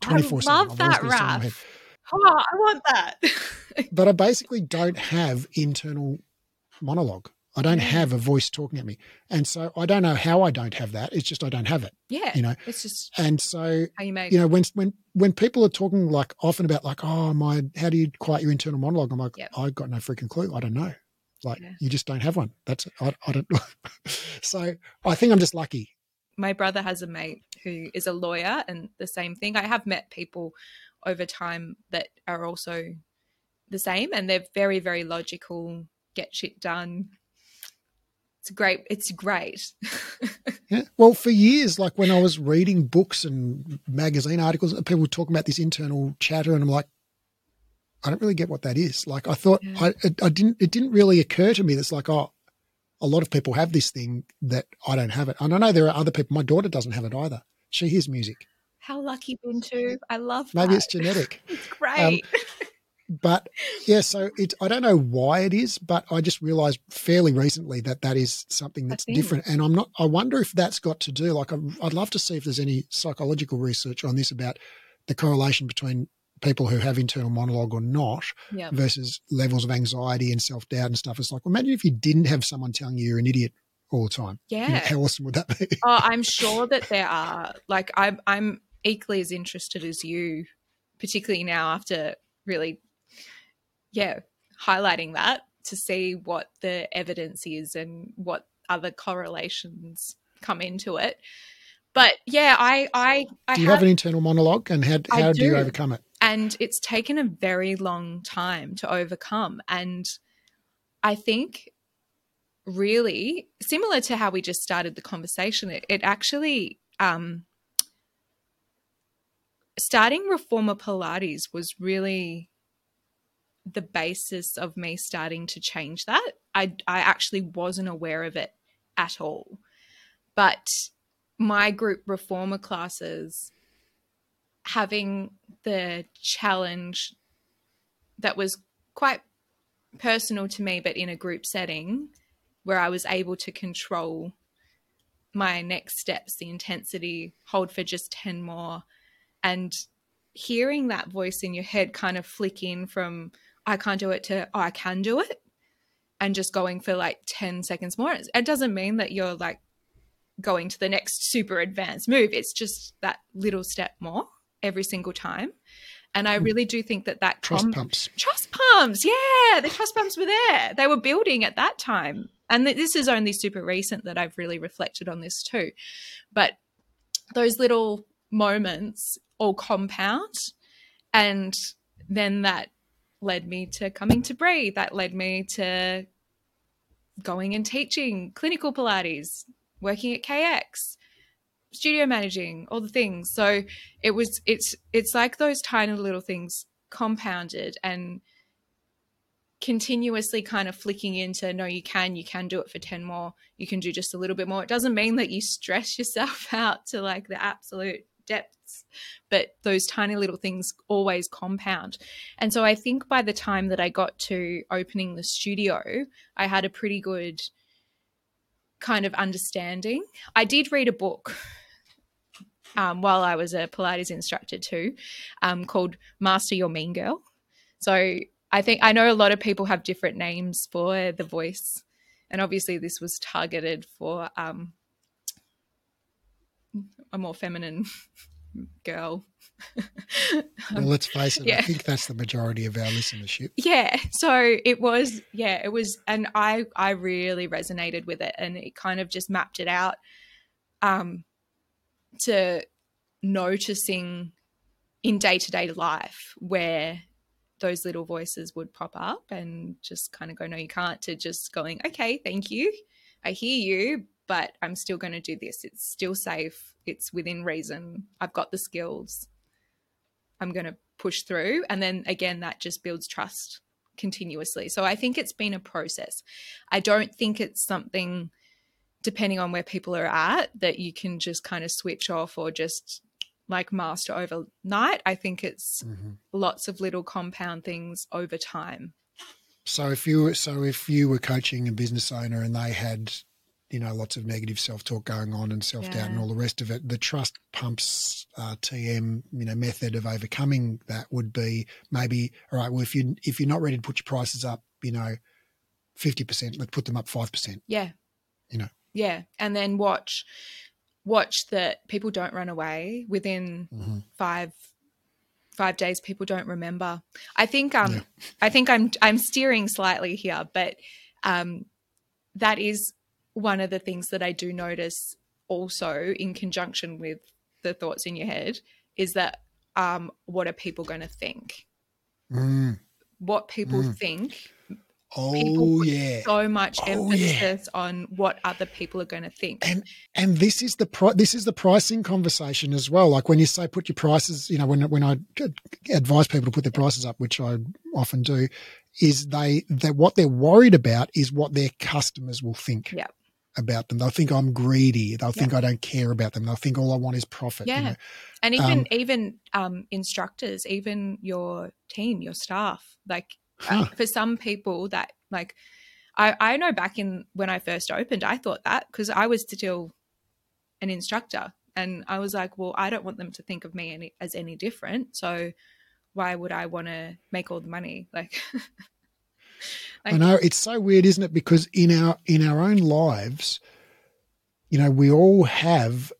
twenty four seven. love that, Raph. Oh, I want that. *laughs* But I basically don't have internal monologue. I don't have a voice talking at me, and so I don't know how I don't have that. It's just I don't have it, yeah, you know. it's just And so how you make. you know when when when people are talking like often about like oh my how do you quiet your internal monologue i'm like Yep. i've got no freaking clue i don't know like Yeah. you just don't have one that's i, I don't *laughs* so i think i'm just lucky my brother has a mate who is a lawyer, and the same thing. I have met people over time that are also the same, and they're very, very logical, get shit done. It's great. It's great. *laughs* yeah well for years like when i was reading books and magazine articles people were talking about this internal chatter and i'm like i don't really get what that is like i thought Yeah. i it, i didn't it didn't really occur to me that's like oh a lot of people have this thing that i don't have it and i know there are other people my daughter doesn't have it either she hears music How lucky Bintu. I love maybe that. it's genetic *laughs* It's um, great. *laughs* but yeah so it i don't know why it is but i just realized fairly recently that that is something that's different and i'm not i wonder if that's got to do like I'm- i'd love to see if there's any psychological research on this about the correlation between people who have internal monologue or not yeah. versus levels of anxiety and self-doubt and stuff it's like well, imagine if you didn't have someone telling you you're an idiot all the time You know, Yeah. how awesome would that be oh, I'm sure that there are. Like, I'm, I'm equally as interested as you, particularly now after really, yeah, highlighting that to see what the evidence is and what other correlations come into it. But yeah, I, I, I do you have, an internal monologue and how, how do you overcome it? And it's taken a very long time to overcome. And i think really similar to how we just started the conversation it, it actually um starting Reformer Pilates was really the basis of me starting to change that. I, I actually wasn't aware of it at all. But my group reformer classes having the challenge that was quite personal to me, but in a group setting where I was able to control my next steps, the intensity, hold for just 10 more. And hearing that voice in your head kind of flick in from, I can't do it to, oh, I can do it. And just going for like 10 seconds more. It doesn't mean that you're like going to the next super advanced move. It's just that little step more every single time. And I hmm. really do think that that trust com- pumps, trust pumps, yeah, the trust pumps were there. They were building at that time, and this is only super recent that I've really reflected on this too. But those little moments all compound, and then that led me to coming to breathe. That led me to going and teaching clinical Pilates, working at KX, studio managing, all the things. So it was it's it's like those tiny little things compounded and continuously kind of flicking into no you can you can do it for 10 more you can do just a little bit more it doesn't mean that you stress yourself *laughs* out to like the absolute depths but those tiny little things always compound and so i think by the time that i got to opening the studio i had a pretty good kind of understanding. I did read a book um, while I was a Pilates instructor too, um, called Master Your Mean Girl. So I think I know a lot of people have different names for the voice, and obviously this was targeted for um, a more feminine girl. well, let's face it. Yeah. I think that's the majority of our listenership. Yeah. So it was. Yeah, it was, and I I really resonated with it, and it kind of just mapped it out. Um, to noticing in day to day life where those little voices would pop up and just kind of go, no, you can't, to just going, okay, thank you. I hear you, but I'm still going to do this. It's still safe. It's within reason. I've got the skills. I'm going to push through. And then again, that just builds trust continuously. So I think it's been a process. I don't think it's something, depending on where people are at, that you can just kind of switch off or just like master overnight. I think it's mm-hmm. lots of little compound things over time. So if you so if you were coaching a business owner and they had you know, lots of negative self talk going on and self doubt yeah. and all the rest of it. The trust pumps uh, TM, you know, method of overcoming that would be maybe all right. Well, if you if you're not ready to put your prices up, you know, fifty percent, let's put them up five percent. Yeah, you know. Yeah, and then watch watch that people don't run away within mm-hmm. five five days people don't remember i think um yeah. i think i'm i'm steering slightly here but um that is one of the things that I do notice also in conjunction with the thoughts in your head is that um, what are people going to think? Mm. What people mm. think. Oh people yeah, so much oh, emphasis yeah. on what other people are going to think. And and this is the pri- this is the pricing conversation as well. Like when you say put your prices, you know, when when I advise people to put their prices up, which I often do, is they that what they're worried about is what their customers will think. Yeah about them. They'll think I'm greedy. They'll think I don't care about them. They'll think all I want is profit. Yeah. You know? And even um, even um, instructors, even your team, your staff, like uh, huh. for some people that like I, I know back in when I first opened, I thought that because I was still an instructor and I was like, well, I don't want them to think of me any, as any different. So why would I want to make all the money? *laughs* Like I know it's so weird, isn't it? Because in our in our own lives, you know, we all have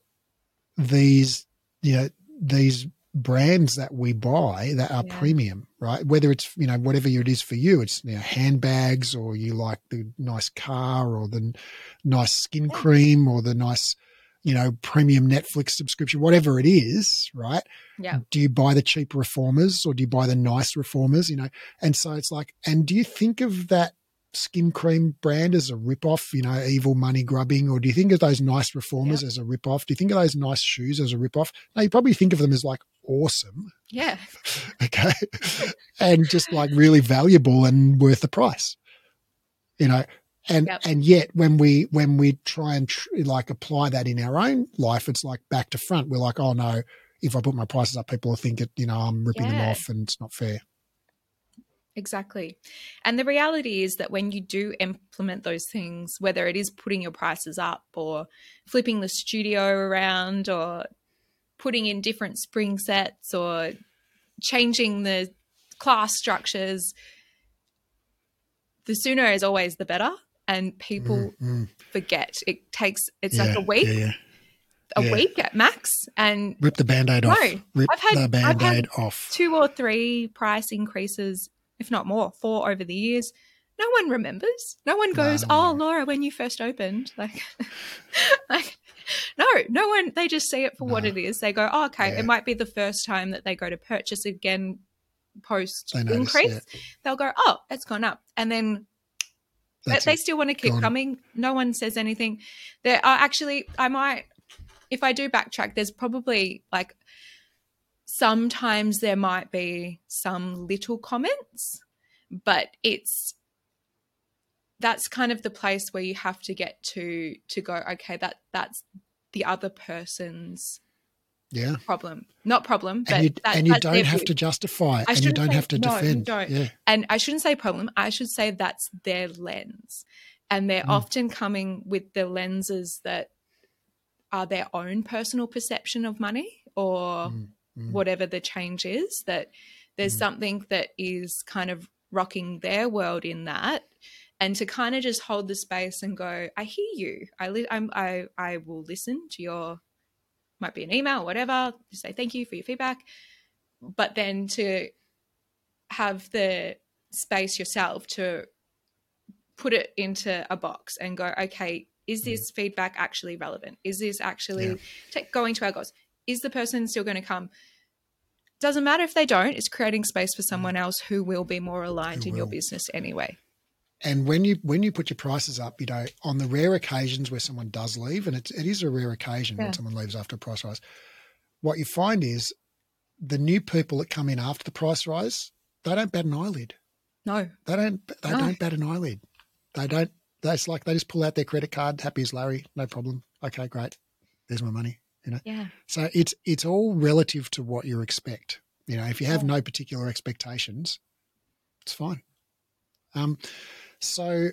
these, you know, these brands that we buy that are yeah. premium, right? Whether it's you know whatever it is for you, it's you know handbags or you like the nice car or the nice skin cream or the nice you know, premium Netflix subscription, whatever it is, right? Yeah. Do you buy the cheap reformers or do you buy the nice reformers? You know, and so it's like, and do you think of that skin cream brand as a rip-off, you know, evil money grubbing, or do you think of those nice reformers yep. as a rip-off? Do you think of those nice shoes as a rip-off? No, you probably think of them as like awesome. Yeah. *laughs* okay. and just like really valuable and worth the price. You know, and Yep. and yet when we when we try and tr- like apply that in our own life, it's like back to front. We're like, oh no, if I put my prices up, people will think it, you know, I'm ripping them off, and it's not fair. Exactly. And the reality is that when you do implement those things, whether it is putting your prices up or flipping the studio around or putting in different spring sets or changing the class structures, the sooner is always the better. And people Mm, mm. forget. It takes, it's like a week, Yeah, yeah. a yeah. week at max. And Rip the band-aid off. No, Rip I've had- the band-aid off. two or three price increases, if not more, four over the years. No one remembers. No one goes, no, "Oh, no. Laura, when you first opened." *laughs* Like, like, no, no one. They just see it for what it is. They go, "Oh, okay." Yeah. It might be the first time that they go to purchase again post notice, increase. yeah. They'll go, "Oh, it's gone up," and then but they it. still want to keep Gone. coming. No one says anything. There are actually, I might, if I do backtrack, there's probably like sometimes there might be some little comments, but it's that's kind of the place where you have to get to to go. Okay, that that's the other person's Yeah. problem, not problem, but And you, that, and you don't have view. to justify it, and you don't say- have to no, defend. Yeah. and I shouldn't say problem, I should say that's their lens. And they're Mm. often coming with the lenses that are their own personal perception of money or Mm, mm. whatever the change is, that there's Mm. something that is kind of rocking their world in that. And to kind of just hold the space and go, I hear you. I li- I'm, I I will listen to your might be an email, or whatever. Just say thank you for your feedback. But then to have the space yourself to put it into a box and go, okay, is mm. this feedback actually relevant? Is this actually Yeah. take, going to our goals? Is the person still going to come? Doesn't matter if they don't, it's creating space for mm. someone else who will be more aligned Who in your business anyway. And when you when you put your prices up, you know, on the rare occasions where someone does leave, and it, it is a rare occasion Yeah. when someone leaves after a price rise, what you find is the new people that come in after the price rise, they don't bat an eyelid. No. They don't. They No. don't bat an eyelid. They don't. That's like they just pull out their credit card. Happy as Larry, no problem. Okay, great. There's my money. You know. Yeah. So it's it's all relative to what you expect. You know, if you have Yeah. no particular expectations, it's fine. Um, so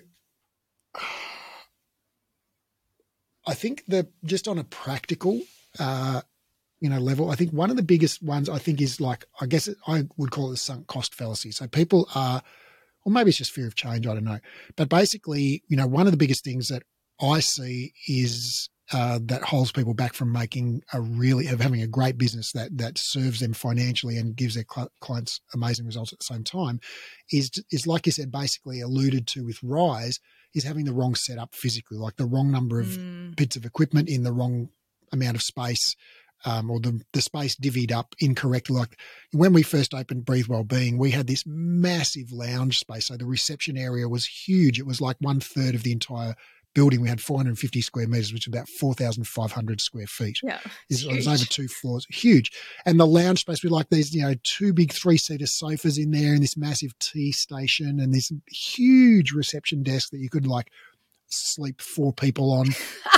I think that just on a practical, uh, you know, level, I think one of the biggest ones I think is like I guess I would call it the sunk cost fallacy. So people are, or maybe it's just fear of change. I don't know, but basically, you know, one of the biggest things that I see is uh, that holds people back from making a really of having a great business that that serves them financially and gives their cl- clients amazing results at the same time is is like you said basically alluded to with rise is having the wrong setup physically like the wrong number of Mm, bits of equipment in the wrong amount of space um, or the, the space divvied up incorrectly. Like when we first opened Breathe Wellbeing, we had this massive lounge space. So the reception area was huge. It was like one third of the entire building. We had 450 square meters, which is about 4,500 square feet. yeah. It's- It was huge. over two floors, huge. And the lounge space with like these, you know, two big three seater sofas in there and this massive tea station and this huge reception desk that you could like sleep four people on.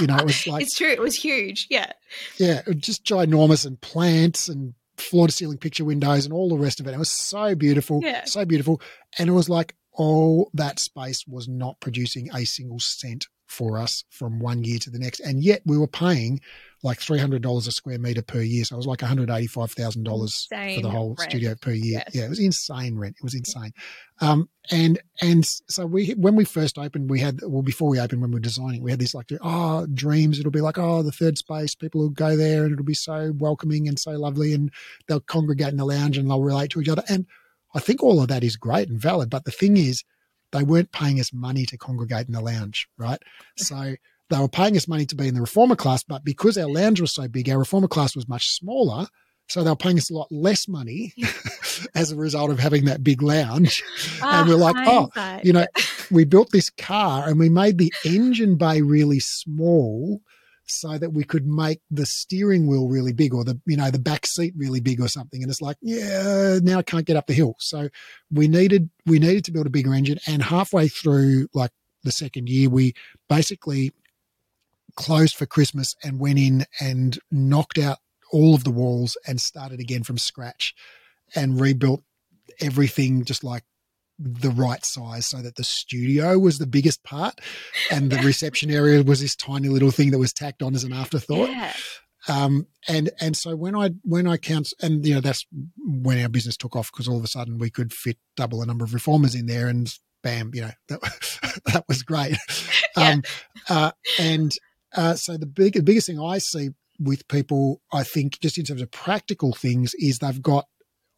You know, it was *laughs* like, it's true. It was huge. Yeah. yeah, just ginormous and plants and floor to ceiling picture windows and all the rest of it. It was so beautiful, Yeah. so beautiful. And it was like all that space was not producing a single cent for us from one year to the next. And yet we were paying like $300 a square meter per year. So it was like $185,000 for the whole rent. studio per year. Yes. Yeah, it was insane rent. It was insane. Um, and and so we when we first opened, we had well before we opened when we were designing, we had this like oh dreams. It'll be like oh the third space. People will go there and it'll be so welcoming and so lovely, and they'll congregate in the lounge and they'll relate to each other. And I think all of that is great and valid. But the thing is, they weren't paying us money to congregate in the lounge, right? So they were paying us money to be in the reformer class, but because our lounge was so big, our reformer class was much smaller. So they were paying us a lot less money *laughs* as a result of having that big lounge. Ah, and we're like, oh, you know, we built this car and we made the engine bay really small so that we could make the steering wheel really big or the you know the back seat really big or something. And it's like yeah now i can't get up the hill. So we needed we needed to build a bigger engine. And halfway through like the second year we basically closed for christmas and went in and knocked out all of the walls and started again from scratch and rebuilt everything just like the right size so that the studio was the biggest part and the reception area was this tiny little thing that was tacked on as an afterthought. Yeah. Um, and and so when I when I count and you know that's when our business took off because all of a sudden we could fit double the number of reformers in there and bam you know *laughs* that that was great. *laughs* Yeah. Um, uh, and uh, so the big the biggest thing I see with people I think just in terms of practical things is they've got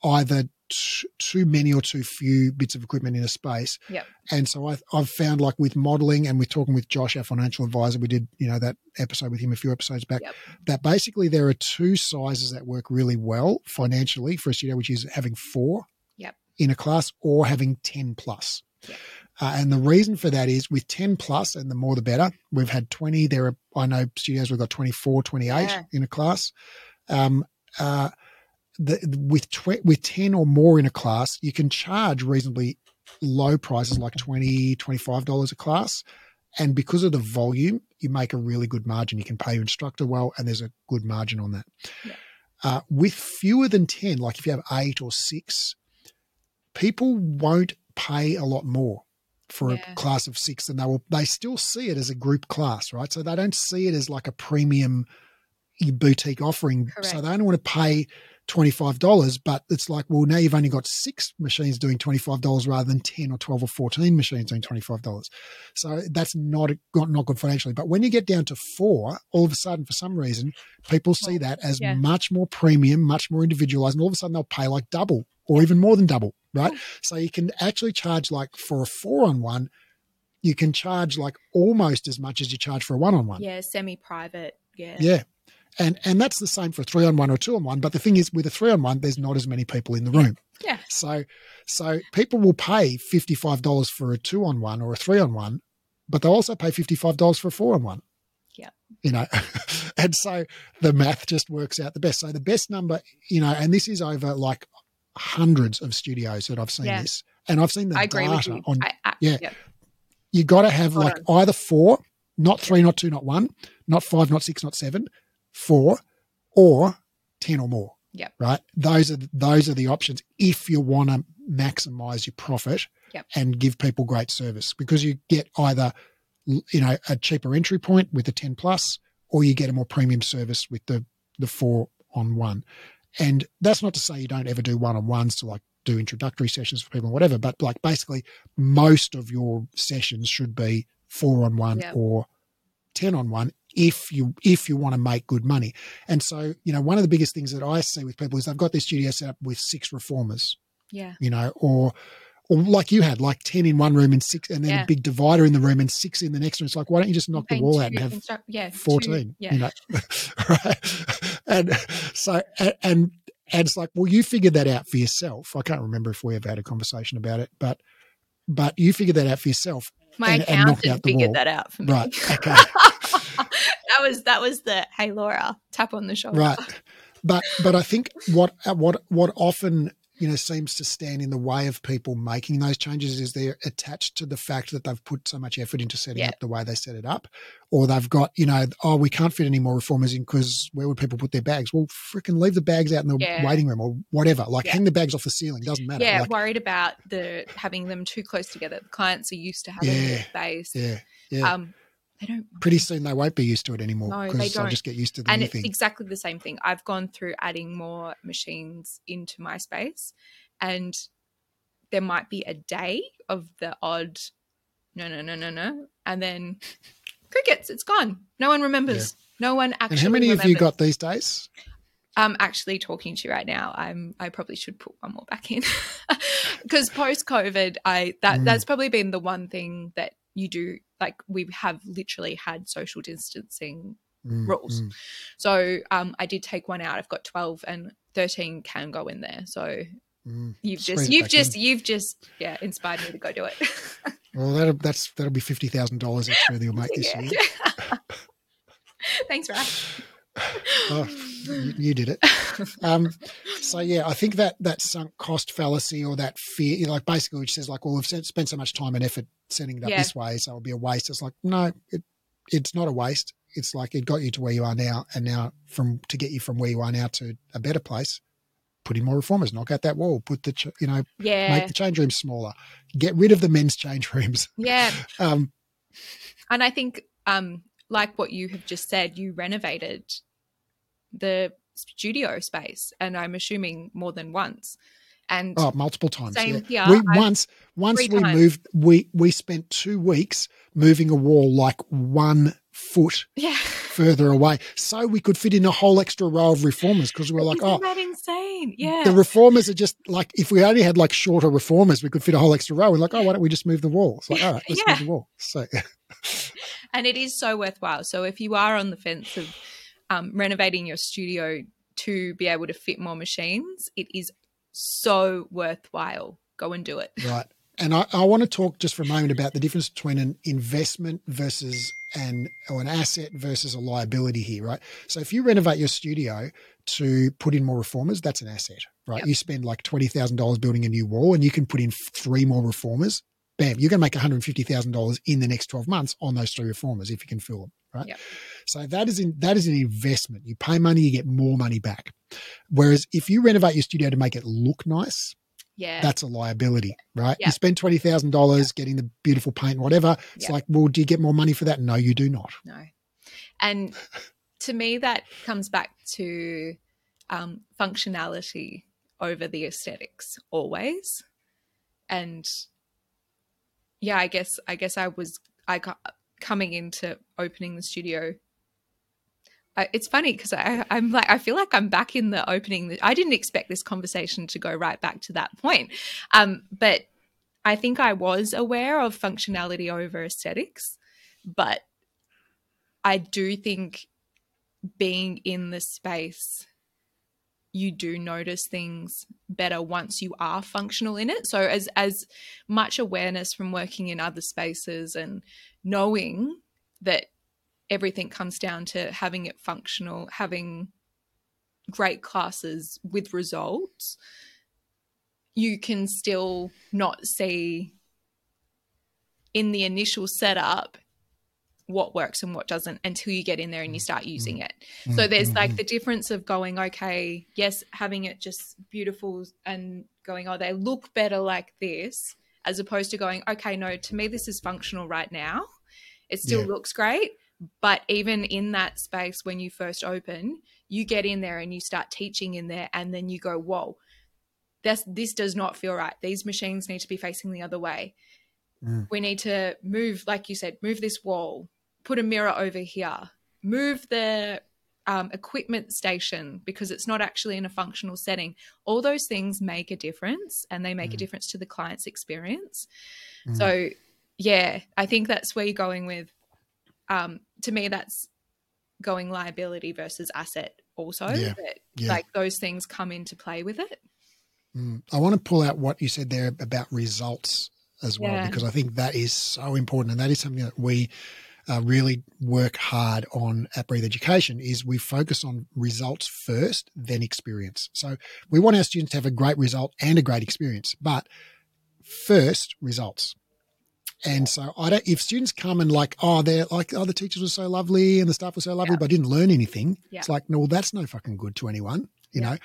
either t- too many or too few bits of equipment in a space. Yep. And so I, I've found like with modeling and with talking with Josh, our financial advisor, we did, you know, that episode with him a few episodes back, Yep. that basically there are two sizes that work really well financially for a studio, which is having four Yep. in a class or having 10 plus. Yep. Uh, and the reason for that is with 10 plus and the more the better. We've had 20. There are, I know studios, we've got 24, 28 Yeah. in a class. Um, uh, the, with tw- with 10 or more in a class, you can charge reasonably low prices like 20 $25 a class. And because of the volume, you make a really good margin. You can pay your instructor well, and there's a good margin on that. Yeah. Uh, with fewer than 10, like if you have eight or six, people won't pay a lot more for Yeah. a class of six than they will. They still see it as a group class, right? So they don't see it as like a premium boutique offering. So Correct. they only want to pay $25, but it's like, well, now you've only got six machines doing $25 rather than 10 or 12 or 14 machines doing $25. So that's not, not, not good financially. But when you get down to four, all of a sudden, for some reason, people see that as Yeah. much more premium, much more individualized, and all of a sudden they'll pay like double or even more than double, right? So you can actually charge like for a four on one, you can charge like almost as much as you charge for a one on one. Yeah. Semi private. Yeah. Yeah. And and that's the same for a three on one or a two on one. But the thing is, with a three on one, there's not as many people in the room. Yeah. So so people will pay fifty five dollars for a two on one or a three on one, but they'll also pay fifty five dollars for a four on one. Yeah. You know, *laughs* and so the math just works out the best. So the best number, you know, and this is over like hundreds of studios that I've seen Yeah. this, and I've seen the I agree with data you. on I, I, yeah. yeah. you got to have Spot like either four, not three, not two, not one, not five, not six, not seven, four, or ten or more. Yep. Right. Those are those are the options if you want to maximize your profit Yep. and give people great service because you get either you know a cheaper entry point with the ten plus, or you get a more premium service with the the four on one. And that's not to say you don't ever do one on ones to like do introductory sessions for people, or whatever. But like basically, most of your sessions should be four on one Yeah. or ten on one if you if you want to make good money. And so, you know, one of the biggest things that I see with people is they've got their studio set up with six reformers, Yeah. you know, or or like you had, like ten in one room and six, and then Yeah. a big divider in the room and six in the next room. It's like, why don't you just knock the wall two out and have yeah, two- 14 yeah. you know *laughs* right and so and, and and it's like well you figured that out for yourself i can't remember if we ever had a conversation about it but but you figured that out for yourself My and- and accountant out the figured wall. that out for me. right *laughs* okay *laughs* that was that was the hey Laura tap on the shoulder. right but but i think what what what often you know seems to stand in the way of people making those changes is they're attached to the fact that they've put so much effort into setting Yeah. up the way they set it up or they've got you know oh we can't fit any more reformers in because where would people put their bags well freaking leave the bags out in the Yeah. waiting room or whatever like Yeah. hang the bags off the ceiling doesn't matter Yeah, Like, worried about the having them too close together. The clients are used to having Yeah, space. yeah yeah Um, they don't. pretty soon they won't be used to it anymore No, because they'll don't. just get used to the and it's thing exactly the same thing. I've gone through adding more machines into my space, and there might be a day of the odd no, no, no, no, no, and then *laughs* crickets. It's gone. No one remembers. No one actually. and how many have you got these days I'm actually talking to you right now. I'm I probably should put one more back in *laughs* because post COVID, I that Mm. that's probably been the one thing that you do. Like we have literally had social distancing, Mm, rules. mm. so um, I did take one out. I've got twelve and thirteen can go in there. So Mm. you've just you've just you've just yeah inspired me to go do it. *laughs* Well, that'll that's that'll be fifty thousand dollars extra that you'll make this Yeah. year. *laughs* Thanks, Raf. *laughs* oh, you, you, did it. Um, so yeah, I think that that sunk cost fallacy or that fear, like basically, which says like, well, we've spent so much time and effort setting it up yeah. this way, so it'll be a waste. It's like, no, it, it's not a waste. It's like it got you to where you are now, and now from to get you from where you are now to a better place, put in more reformers, knock out that wall, put the you know, yeah, make the change rooms smaller, get rid of the men's change rooms. Yeah. *laughs* um, and I think, um, like what you have just said, you renovated the studio space, and I'm assuming more than once. And oh, multiple times. Same yeah. here. We, once once we times. moved, we we spent two weeks moving a wall like one foot yeah. *laughs* further away, so we could fit in a whole extra row of reformers because we were like, Isn't oh, that insane? Yeah, the reformers are just like if we only had like shorter reformers, we could fit a whole extra row. We're like, oh, why don't we just move the wall? It's like, all right, *laughs* let's yeah. move the wall. So, *laughs* and it is so worthwhile. So if you are on the fence of um, renovating your studio to be able to fit more machines, it is so worthwhile. Go and do it. Right. And I, I want to talk just for a moment about the difference between an investment versus an or an asset versus a liability here, right? So if you renovate your studio to put in more reformers, that's an asset, right? Yep. You spend like twenty thousand dollars building a new wall, and you can put in three more reformers. Bam, you're going to make one hundred fifty thousand dollars in the next twelve months on those three reformers if you can fill them, right? Yep. So that is in, that is an investment. You pay money, you get more money back. Whereas if you renovate your studio to make it look nice, yeah, that's a liability, right? You spend twenty thousand yeah. dollars getting the beautiful paint, whatever. It's like, well, do you get more money for that? No, you do not. No, and to me, that comes back to um, functionality over the aesthetics always, and yeah, I guess I guess I was I coming into opening the studio I, it's funny because I'm like I feel like I'm back in the opening. I didn't expect this conversation to go right back to that point, um, but I think I was aware of functionality over aesthetics, but I do think being in the space you do notice things better once you are functional in it. So as as much awareness from working in other spaces and knowing that everything comes down to having it functional, having great classes with results, you can still not see in the initial setup what works and what doesn't until you get in there and you start using it. So mm-hmm. there's like mm-hmm. the difference of going, okay, yes, having it just beautiful and going, oh, they look better like this, as opposed to going, okay, no, to me, this is functional right now. It still yeah. looks great, but even in that space, when you first open, you get in there and you start teaching in there, and then you go, whoa, this, this does not feel right. These machines need to be facing the other way. Mm. We need to move, like you said, move this wall, put a mirror over here, move the um, equipment station because it's not actually in a functional setting. All those things make a difference and they make mm. a difference to the client's experience. Mm. So, yeah, I think that's where you're going with um, to me, that's going liability versus asset also. Yeah. That, yeah. Like those things come into play with it. Mm. I want to pull out what you said there about results as well, yeah. because I think that is so important. And that is something that we uh, really work hard on at Breathe Education is we focus on results first, then experience. So we want our students to have a great result and a great experience, but first results. And so I don't, if students come and like, oh, they're like, oh, the teachers were so lovely and the staff was so lovely, yeah. but I didn't learn anything. Yeah. It's like, no, well, that's no fucking good to anyone. You know,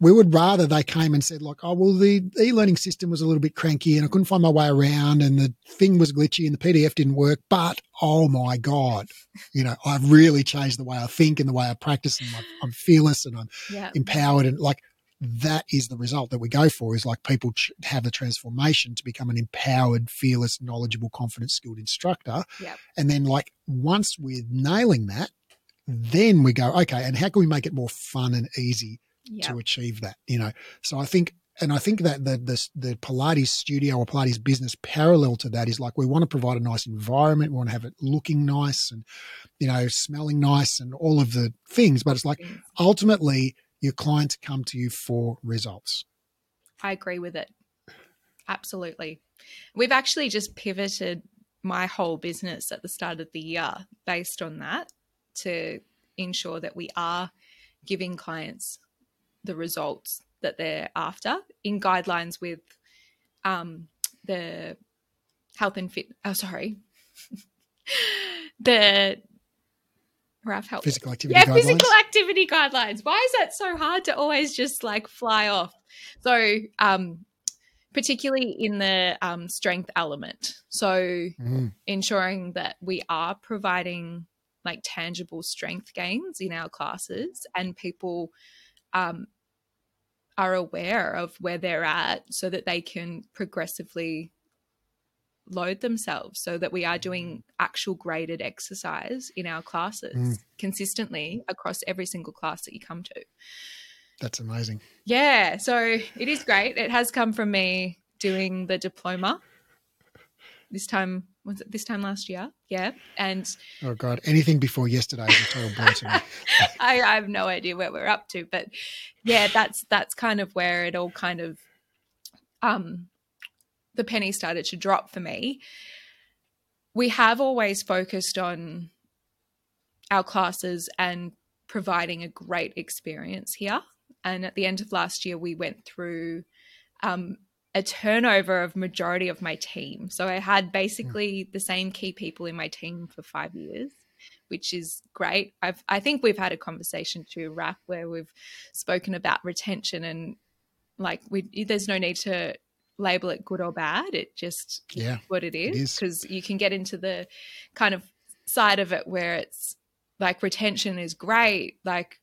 we would rather they came and said like, oh, well, the e-learning system was a little bit cranky and I couldn't find my way around and the thing was glitchy and the PDF didn't work, but oh my God, you know, I've really changed the way I think and the way I practice and I'm, fearless and I'm empowered. And like, that is the result that we go for is like people ch- have the transformation to become an empowered fearless knowledgeable confident skilled instructor. Yep. and then like once we're nailing that then we go okay and how can we make it more fun and easy yep. to achieve that you know so i think and I think that the, the, the Pilates studio or Pilates business parallel to that is like we want to provide a nice environment, we want to have it looking nice and you know smelling nice and all of the things. But it's like ultimately your clients come to you for results. I agree with it. Absolutely. We've actually just pivoted my whole business at the start of the year based on that to ensure that we are giving clients the results that they're after in guidelines with um, the health and fit. Oh, sorry, *laughs* the Ralph help. Physical activity Yeah, guidelines. physical activity guidelines. Why is that so hard to always just like fly off? So, um, particularly in the um, strength element. So, Mm, ensuring that we are providing like tangible strength gains in our classes and people um, are aware of where they're at so that they can progressively load themselves so that we are doing actual graded exercise in our classes Mm. consistently across every single class that you come to. that's amazing. Yeah, so it is great. It has come from me doing the diploma this time was it this time last year? Yeah. And Oh God, anything before yesterday is a total *laughs* blur to me. I, I have no idea where we're up to, but yeah, that's that's kind of where it all kind of um the penny started to drop for me. We have always focused on our classes and providing a great experience here. And at the end of last year, we went through um, a turnover of majority of my team. So I had basically the same key people in my team for five years which is great. I've I think we've had a conversation too, Raf, where we've spoken about retention and like we there's no need to label it good or bad. It just Yeah, is what it is. because you can get into the kind of side of it where it's like retention is great, like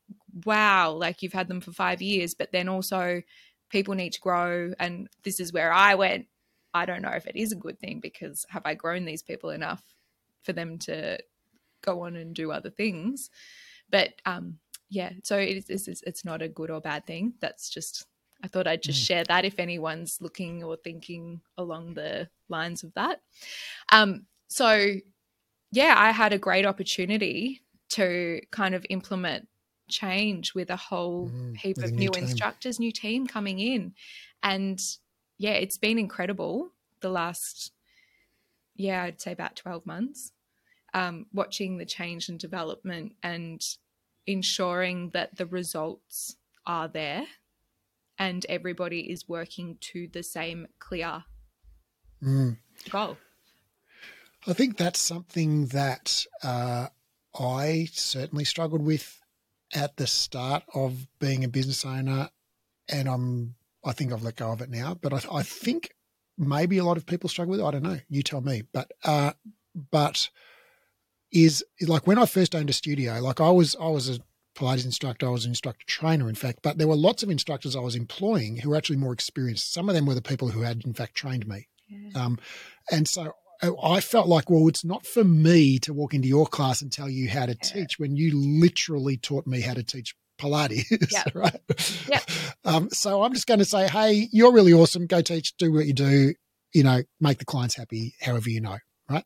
wow, like you've had them for five years, but then also people need to grow, and this is where I went. I don't know if it is a good thing because have I grown these people enough for them to go on and do other things? But um, yeah, so it is, it's, it's not a good or bad thing. That's just I thought I'd just Mm. share that if anyone's looking or thinking along the lines of that. Um, so yeah, I had a great opportunity to kind of implement change with a whole Mm, heap of new new instructors, new team coming in. And yeah, it's been incredible the last, yeah, I'd say about 12 months, um, watching the change and development and ensuring that the results are there and everybody is working to the same clear Mm. goal. I think that's something that uh, I certainly struggled with at the start of being a business owner, and I'm I think I've let go of it now. But I, I think maybe a lot of people struggle with. it. I don't know. You tell me. But uh, but is like when I first owned a studio, like I was I was a Pilates instructor, I was an instructor trainer, in fact, but there were lots of instructors I was employing who were actually more experienced. Some of them were the people who had, in fact, trained me. Um, and so I felt like, well, it's not for me to walk into your class and tell you how to teach when you literally taught me how to teach Pilates, Yeah. *laughs* right? Yeah. Um, so I'm just going to say, hey, you're really awesome. Go teach, do what you do, you know, make the clients happy, however you know, right?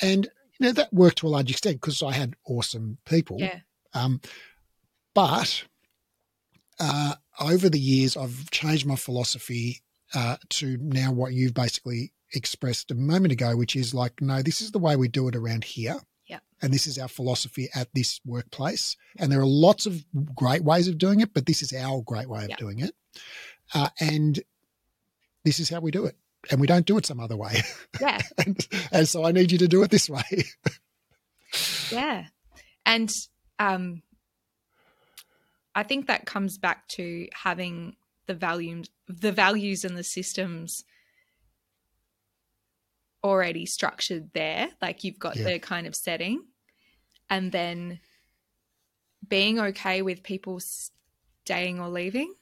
And, you know, that worked to a large extent because I had awesome people. Yeah. Um, but uh, over the years, I've changed my philosophy uh, to now what you've basically expressed a moment ago, which is like, no, this is the way we do it around here. Yeah. And this is our philosophy at this workplace. And there are lots of great ways of doing it, but this is our great way of Yeah. doing it. Uh, and this is how we do it. And we don't do it some other way. Yeah. *laughs* and, and so I need you to do it this way. *laughs* Yeah. And um I think that comes back to having the values the values and the systems already structured there. Like you've got Yeah. the kind of setting and then being okay with people staying or leaving.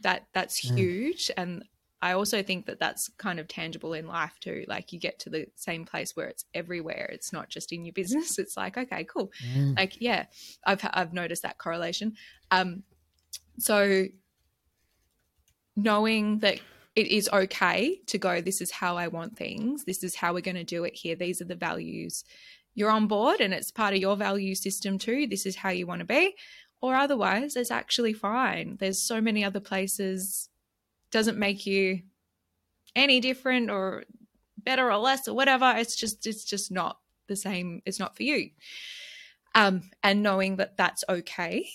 That that's Mm. huge and I also think that that's kind of tangible in life too. Like you get to the same place where it's everywhere. It's not just in your business. It's like, okay, cool. Mm, Like, yeah, I've I've noticed that correlation. Um, so knowing that it is okay to go, this is how I want things. This is how we're going to do it here. These are the values. You're on board, and it's part of your value system too. This is how you want to be, or otherwise, it's actually fine. There's so many other places. Doesn't make you any different or better or less or whatever. It's just it's just not the same. It's not for you. um, and knowing that that's okay.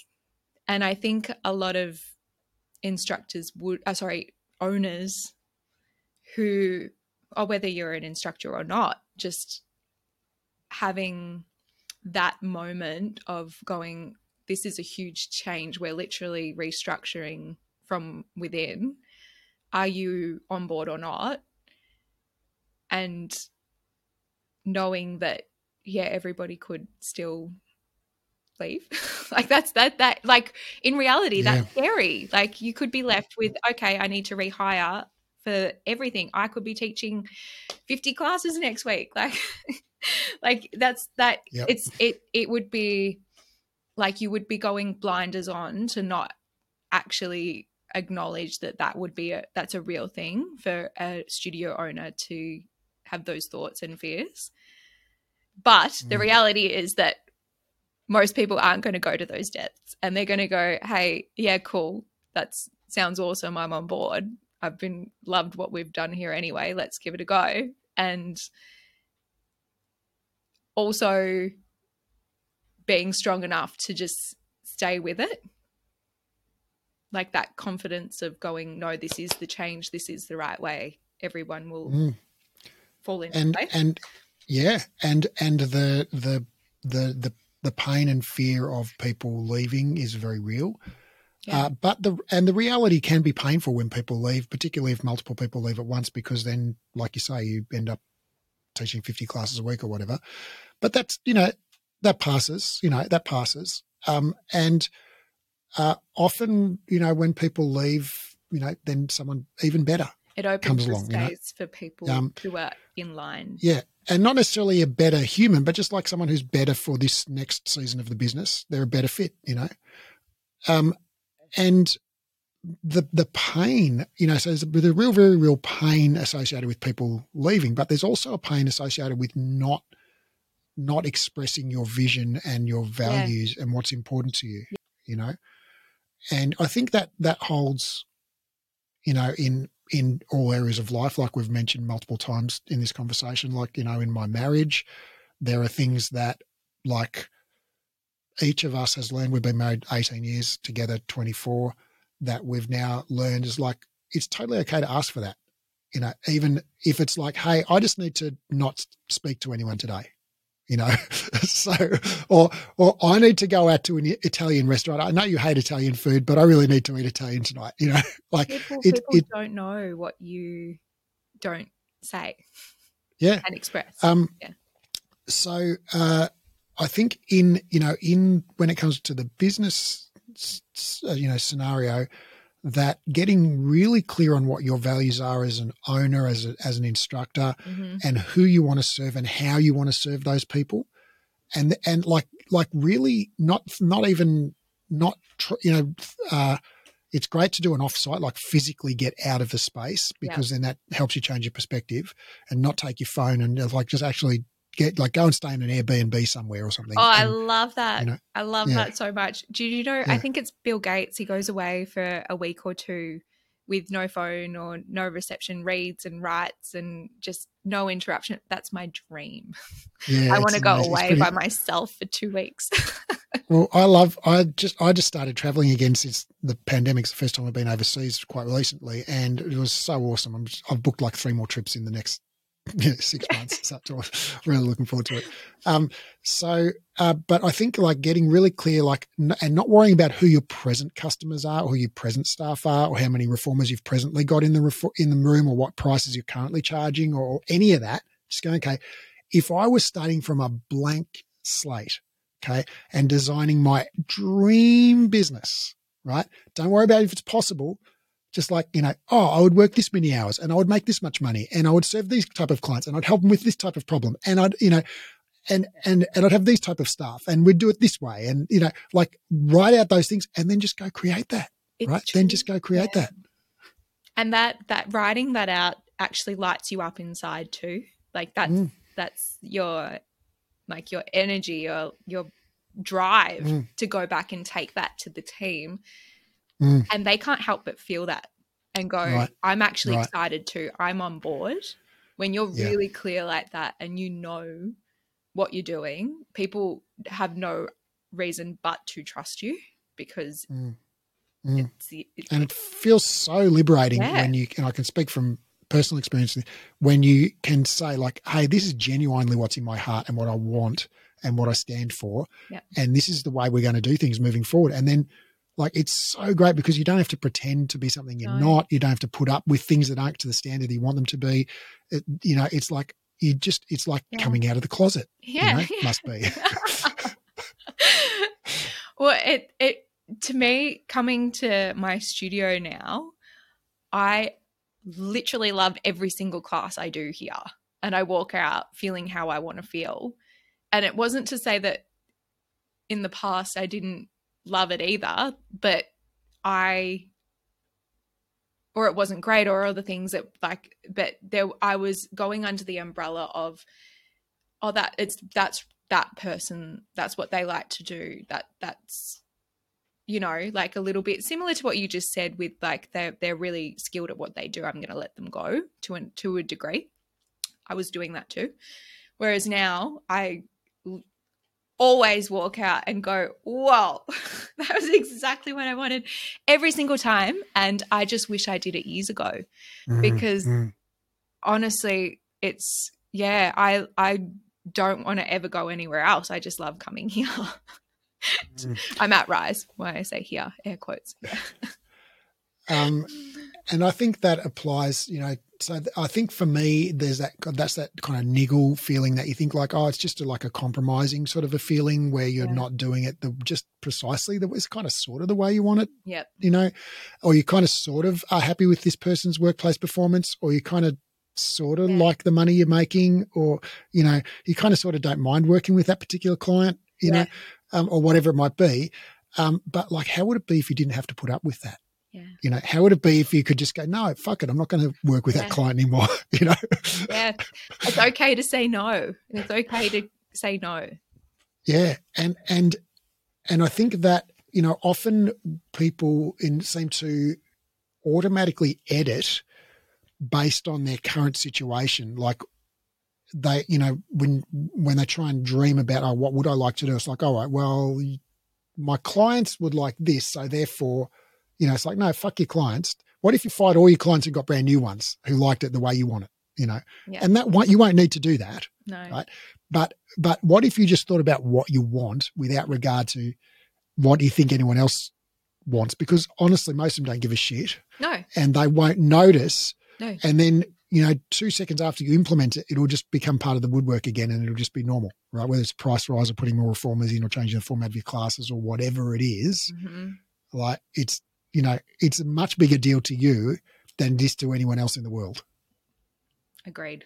And I think a lot of instructors would, uh, sorry, owners who, or whether you're an instructor or not, just having that moment of going, this is a huge change. We're literally restructuring from within. Are you on board or not? And knowing that, yeah, everybody could still leave. *laughs* like that's that that like in reality yeah. that's scary. Like you could be left with okay, I need to rehire for everything. I could be teaching 50 classes next week. *laughs* Like like that's that yep. it's it it would be like you would be going blinders on to not actually acknowledge that that would be a that's a real thing for a studio owner to have those thoughts and fears. But the mm. reality is that most people aren't going to go to those depths and they're going to go, hey, yeah, cool. That sounds awesome. I'm on board. I've been loved what we've done here anyway. Let's give it a go. And also being strong enough to just stay with it. Like that confidence of going, no, this is the change. This is the right way. Everyone will mm. fall into and, place. And yeah, and and the the the the the pain and fear of people leaving is very real. Yeah. Uh, but the and the reality can be painful when people leave, particularly if multiple people leave at once, because then, like you say, you end up teaching fifty classes a week or whatever. But that's you know that passes, you know that passes, um, and uh, often you know when people leave, you know then someone even better it opens comes along, space you know? for people um, who are in line. Yeah, and not necessarily a better human, but just like someone who's better for this next season of the business. They're a better fit, you know. Um, and the the pain, you know, so there's a, a real, very real pain associated with people leaving, but there's also a pain associated with not not expressing your vision and your values yeah. and what's important to you, you know. And I think that that holds, you know, in in all areas of life, like we've mentioned multiple times in this conversation. Like, you know, in my marriage, there are things that, like, each of us has learned. We've been married 18 years, together 24, that we've now learned is like, it's totally okay to ask for that. You know, even if it's like, hey, I just need to not speak to anyone today you know *laughs* so or or i need to go out to an italian restaurant. I know you hate italian food but i really need to eat italian tonight you know *laughs* like people, it, people it, don't know what you don't say yeah. and express. Um yeah. so uh i think in you know in when it comes to the business uh, you know scenario that getting really clear on what your values are as an owner, as, a, as an instructor, mm-hmm. and who you want to serve and how you want to serve those people, and and like like really not not even not you know. Uh, it's great to do an offsite, like physically get out of the space, because yeah. then that helps you change your perspective and not take your phone and like just actually get like go and stay in an Airbnb somewhere or something. Oh, and, I love that. You know, I love yeah. that so much. Do you know? Yeah. I think it's Bill Gates. He goes away for a week or two with no phone or no reception, reads and writes and just no interruption. That's my dream. Yeah, I want to go away pretty... by myself for two weeks. *laughs* well, I love. I just I just started traveling again since the pandemic's the first time I've been overseas quite recently, and it was so awesome. I'm, I've booked like three more trips in the next *laughs* six months. so *laughs* really looking forward to it. Um, so, uh, but I think like getting really clear, like, n- and not worrying about who your present customers are, or who your present staff are, or how many reformers you've presently got in the ref- in the room, or what prices you're currently charging, or any of that. Just going, okay, if I was starting from a blank slate, okay, and designing my dream business, right? Don't worry about if it's possible just like you know oh i would work this many hours and i would make this much money and i would serve these type of clients and i'd help them with this type of problem and i'd you know and and and i'd have these type of staff and we'd do it this way and you know like write out those things and then just go create that it's right true. then just go create yeah. that and that that writing that out actually lights you up inside too like that's mm. that's your like your energy your your drive mm. to go back and take that to the team Mm. And they can't help but feel that and go, right. I'm actually right. excited too. I'm on board. When you're yeah. really clear like that and you know what you're doing, people have no reason but to trust you because Mm. Mm. it's the, it- and it feels so liberating Yeah. when you and I can speak from personal experience when you can say like hey this is genuinely what's in my heart and what I want and what I stand for and this is the way we're going to do things moving forward and then like it's so great because you don't have to pretend to be something you're No. not you don't have to put up with things that aren't to the standard you want them to be it, you know it's like you just it's like Yeah. coming out of the closet yeah, you know, *laughs* must be *laughs* well, it it to me coming to my studio now, I literally love every single class I do here, and I walk out feeling how I want to feel. And it wasn't to say that in the past I didn't love it either, but I or it wasn't great or other things that like but there I was going under the umbrella of oh that it's that's that person that's what they like to do that that's you know like a little bit similar to what you just said with like they're they're really skilled at what they do i'm going to let them go to an, to a degree. I was doing that too. Whereas now i always walk out and go whoa *laughs* that was exactly what i wanted every single time and i just wish i did it years ago Because- Mm. honestly it's yeah i i don't want to ever go anywhere else i just love coming *laughs* here Mm. i'm at rise why i say here air quotes *laughs* um and I think that applies, you know. So th- I think for me, there's that that's that kind of niggle feeling that you think like, oh, it's just a, like a compromising sort of a feeling where you're Yeah. not doing it the just precisely the it's kind of sort of the way you want it, yep you know, or you kind of sort of are happy with this person's workplace performance, or you kind of sort of Yeah. like the money you're making, or you know, you kind of sort of don't mind working with that particular client, you Yeah. know, um, or whatever it might be. Um, but like, how would it be if you didn't have to put up with that? Yeah. You know, how would it be if you could just go, no, fuck it, I'm not going to work with Yeah. that client anymore? *laughs* You know, yeah. It's okay to say no. It's okay to say no. Yeah, and and and I think that you know often people in seem to automatically edit based on their current situation, like they you know when when they try and dream about oh what would I like to do, it's like all right, well my clients would like this, so therefore, you know, it's like no, fuck your clients. What if you fired all your clients and got brand new ones who liked it the way you want it? You know, Yeah. and that won't, you won't need to do that. no Right. But but what if you just thought about what you want without regard to what you think anyone else wants? Because honestly, most of them don't give a shit, no and they won't notice. No. And then you know, two seconds after you implement it, it'll just become part of the woodwork again, and it'll just be normal, right? Whether it's a price rise or putting more reformers in, or changing the format of your classes, or whatever it is, hmm like it's you know, it's a much bigger deal to you than it is to anyone else in the world. agreed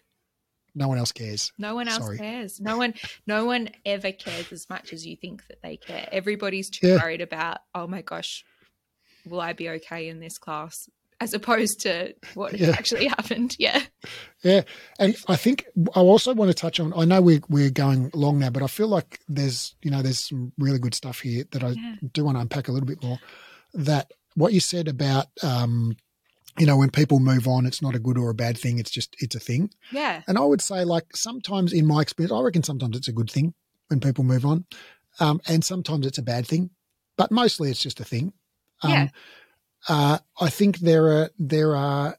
No one else cares. no one else Sorry. cares no one no one ever cares as much as you think that they care everybody's too Yeah. worried about oh my gosh will i be okay in this class as opposed to what Yeah. actually *laughs* happened yeah Yeah, and I think I also want to touch on. I know we're we're going long now, but I feel like there's you know there's some really good stuff here that I Yeah. do want to unpack a little bit more. That what you said about um, you know when people move on, it's not a good or a bad thing. It's just it's a thing. yeah And I would say like sometimes in my experience, I reckon sometimes it's a good thing when people move on, um, and sometimes it's a bad thing, but mostly it's just a thing. Um, Yeah. uh, I think there are there are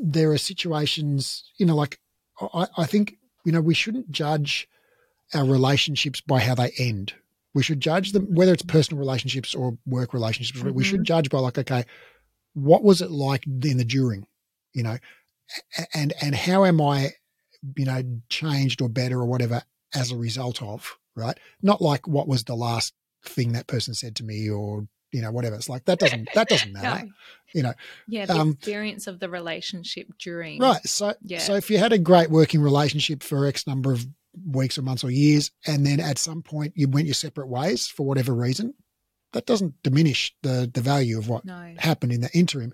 there are situations, you know, like I, I think you know we shouldn't judge our relationships by how they end. We should judge them whether it's personal relationships or work relationships. We should judge by like, okay, what was it like in the during, you know, and and how am I, you know, changed or better or whatever as a result of right? Not like what was the last thing that person said to me or you know whatever. It's like that doesn't that doesn't *laughs* matter, No. you know. yeah the Um, experience of the relationship during Right. So Yeah. so if you had a great working relationship for X number of weeks or months or years, and then at some point you went your separate ways for whatever reason, that doesn't diminish the the value of what no happened in the interim.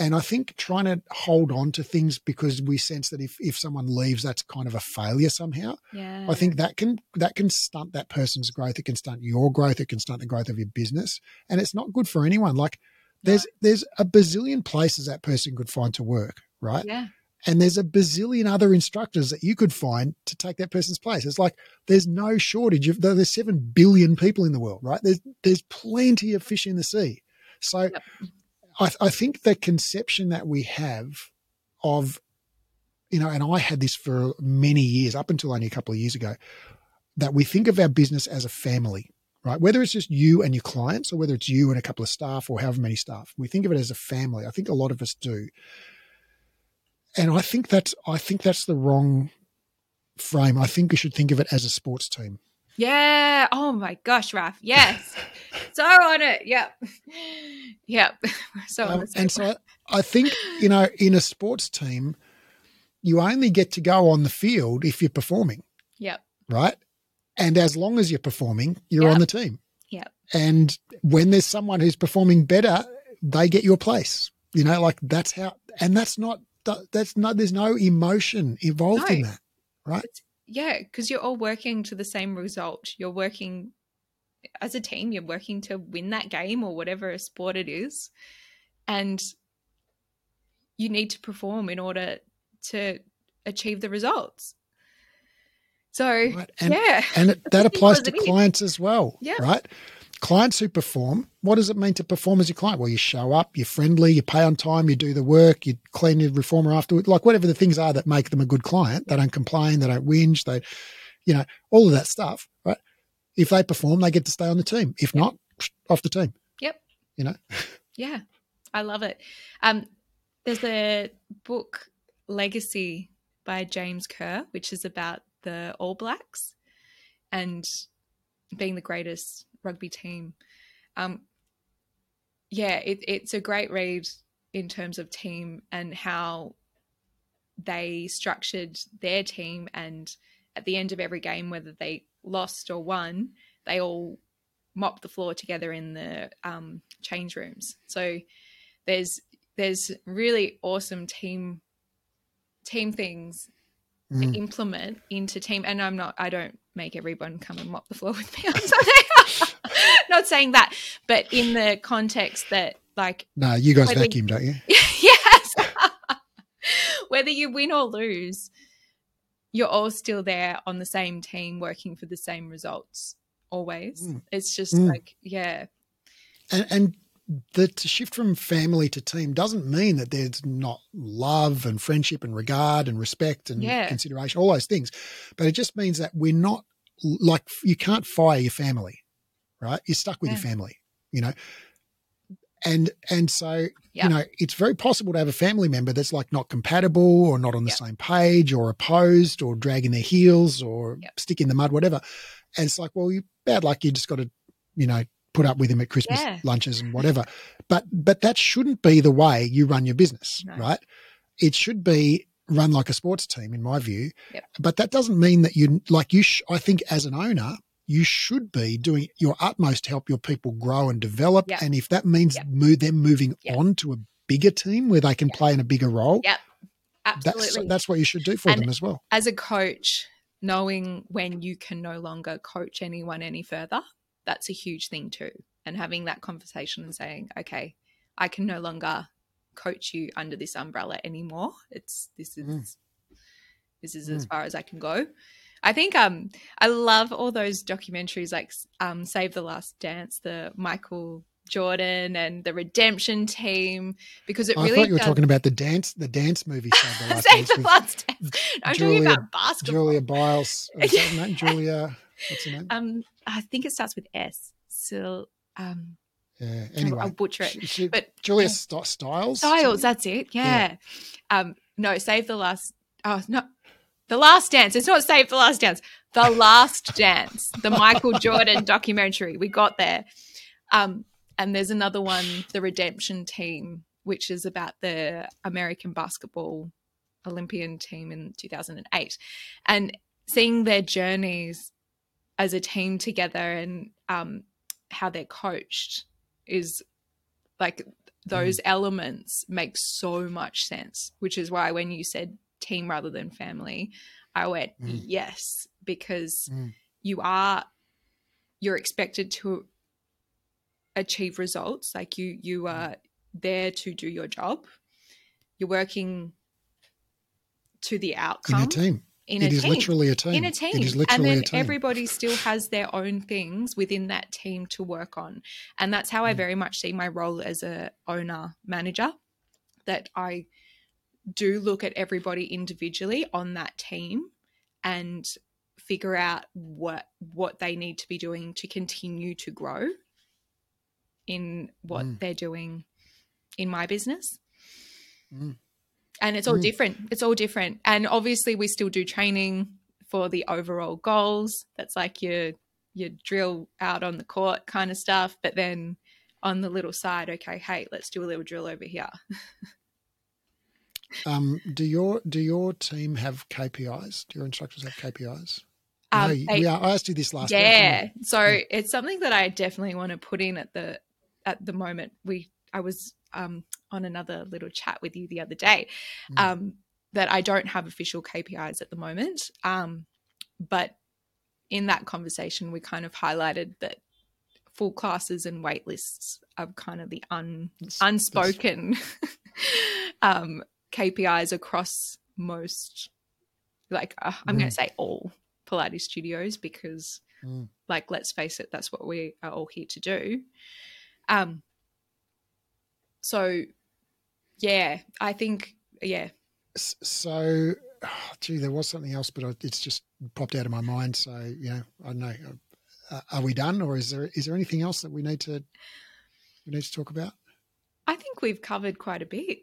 And I think trying to hold on to things because we sense that if, if someone leaves, that's kind of a failure somehow. yeah I think that can that can stunt that person's growth. It can stunt your growth. It can stunt the growth of your business, and it's not good for anyone. Like there's there's a bazillion places that person could find to work, right? yeah and there's a bazillion other instructors that you could find to take that person's place. It's like there's no shortage of there's seven billion people in the world, right? There's there's plenty of fish in the sea. So yep. I, I think the conception that we have of you know, and I had this for many years, up until only a couple of years ago, that we think of our business as a family, right? Whether it's just you and your clients or whether it's you and a couple of staff or however many staff, we think of it as a family. I think a lot of us do and I think that's I think that's the wrong frame. I think we should think of it as a sports team. Yeah. Oh my gosh, Raf. Yes. *laughs* so on it. Yep. Yep. *laughs* So um, and so I think you know in a sports team, you only get to go on the field if you're performing. Yep. Right. And as long as you're performing, you're yep. on the team. Yep. And when there's someone who's performing better, they get your place. You know, like that's how, and that's not that's not there's no emotion involved no. in that, right? yeah, because you're all working to the same result. You're working as a team. You're working to win that game or whatever sport it is, and you need to perform in order to achieve the results. So right. and, yeah, and *laughs* that applies to clients as well, yeah. right? Clients who perform, what does it mean to perform as your client? Well, you show up, you're friendly, you pay on time, you do the work, you clean your reformer afterwards, like whatever the things are that make them a good client. They don't complain, they don't whinge, they, you know, all of that stuff, right? If they perform, they get to stay on the team. If not, off the team. Yep. You know? *laughs* Yeah. I love it. Um, there's a book, Legacy by James Kerr, which is about the All Blacks and being the greatest rugby team. Um, yeah, it, it's a great read in terms of team and how they structured their team. And at the end of every game, whether they lost or won, they all mopped the floor together in the um, change rooms. So there's there's really awesome team team things mm. implement into team. And I'm not I don't make everyone come and mop the floor with me on Sunday. *laughs* *laughs* not saying that, but in the context that like No, you guys vacuum, don't you? *laughs* yes. *laughs* whether you win or lose, you're all still there on the same team working for the same results always. Mm. It's just mm. like, yeah. And, and the shift from family to team doesn't mean that there's not love and friendship and regard and respect and yeah. consideration, all those things. But it just means that we're not like you can't fire your family, right? You're stuck with yeah. your mm. family, you know. And and so yep. you know it's very possible to have a family member that's like not compatible or not on the yep. same page or opposed or dragging their heels or stick in the mud, whatever. And it's like, well, you bad luck. You just got to, you know, put up with him at Christmas yeah. lunches and *laughs* whatever. But but that shouldn't be the way you run your business, no. right? It should be run like a sports team, in my view. Yep. But that doesn't mean that you like you. Sh- I think as an owner, you should be doing your utmost to help your people grow and develop. Yep. And if that means yep. move them moving on to a bigger team where they can play in a bigger role, yep. Absolutely. That's, that's what you should do for and them as well. As a coach, knowing when you can no longer coach anyone any further that's a huge thing too. And having that conversation and saying, okay, I can no longer coach you under this umbrella anymore. It's this is mm. this is mm. as far as I can go. I think um I love all those documentaries like um Save the Last Dance, the Michael Jordan and the Redemption Team because it I really. I thought you were does... talking about the dance, the dance movie. Save the *laughs* Last Save Dance. The last dance. I'm Julia, talking about basketball. Julia Biles. Name? *laughs* Julia. What's her name? Um, I think it starts with S. So, um, yeah. Anyway, I'll butcher it. She, she, but Julia St- Stiles. Stiles. That's it. Yeah. yeah. Um, no, save the last. Oh no, the Last Dance. It's not Save the Last Dance. The Last Dance, the Michael *laughs* Jordan documentary. We got there. Um, and there's another one, The Redemption Team, which is about the American basketball Olympian team in 2008. And seeing their journeys as a team together and um, how they're coached is like those mm. elements make so much sense which is why when you said team rather than family i went mm. yes because mm. you are you're expected to achieve results like you you mm. are there to do your job you're working to the outcome in a team. In it a is team. literally a team. in a team. It is and then everybody still has their own things within that team to work on. And that's how I Mm. very much see my role as a owner manager that I do look at everybody individually on that team and figure out what what they need to be doing to continue to grow in what Mm. they're doing in my business Mm. and it's all Mm. different it's all different and obviously we still do training for the overall goals that's like your your drill out on the court kind of stuff but then on the little side okay hey let's do a little drill over here *laughs* Um, do your do your team have KPIs? Do your instructors have KPIs? Um, no, they- yeah, I asked you this last week. yeah didn't so Yeah. it's something that i definitely want to put in at the at the moment we i was um on another little chat with you the other day Mm. um that i don't have official kpis at the moment um but in that conversation we kind of highlighted that full classes and wait lists are kind of the un unspoken *laughs* um kpis across most like uh, i'm going Mm. to say all pilates studios because Mm. like let's face it that's what we are all here to do um so yeah i think yeah So, *sighs* gee, there was something else, but it's just popped out of my mind. So, you know, I don't know. Uh, are we done, or is there is there anything else that we need to we need to talk about? i think we've covered quite a bit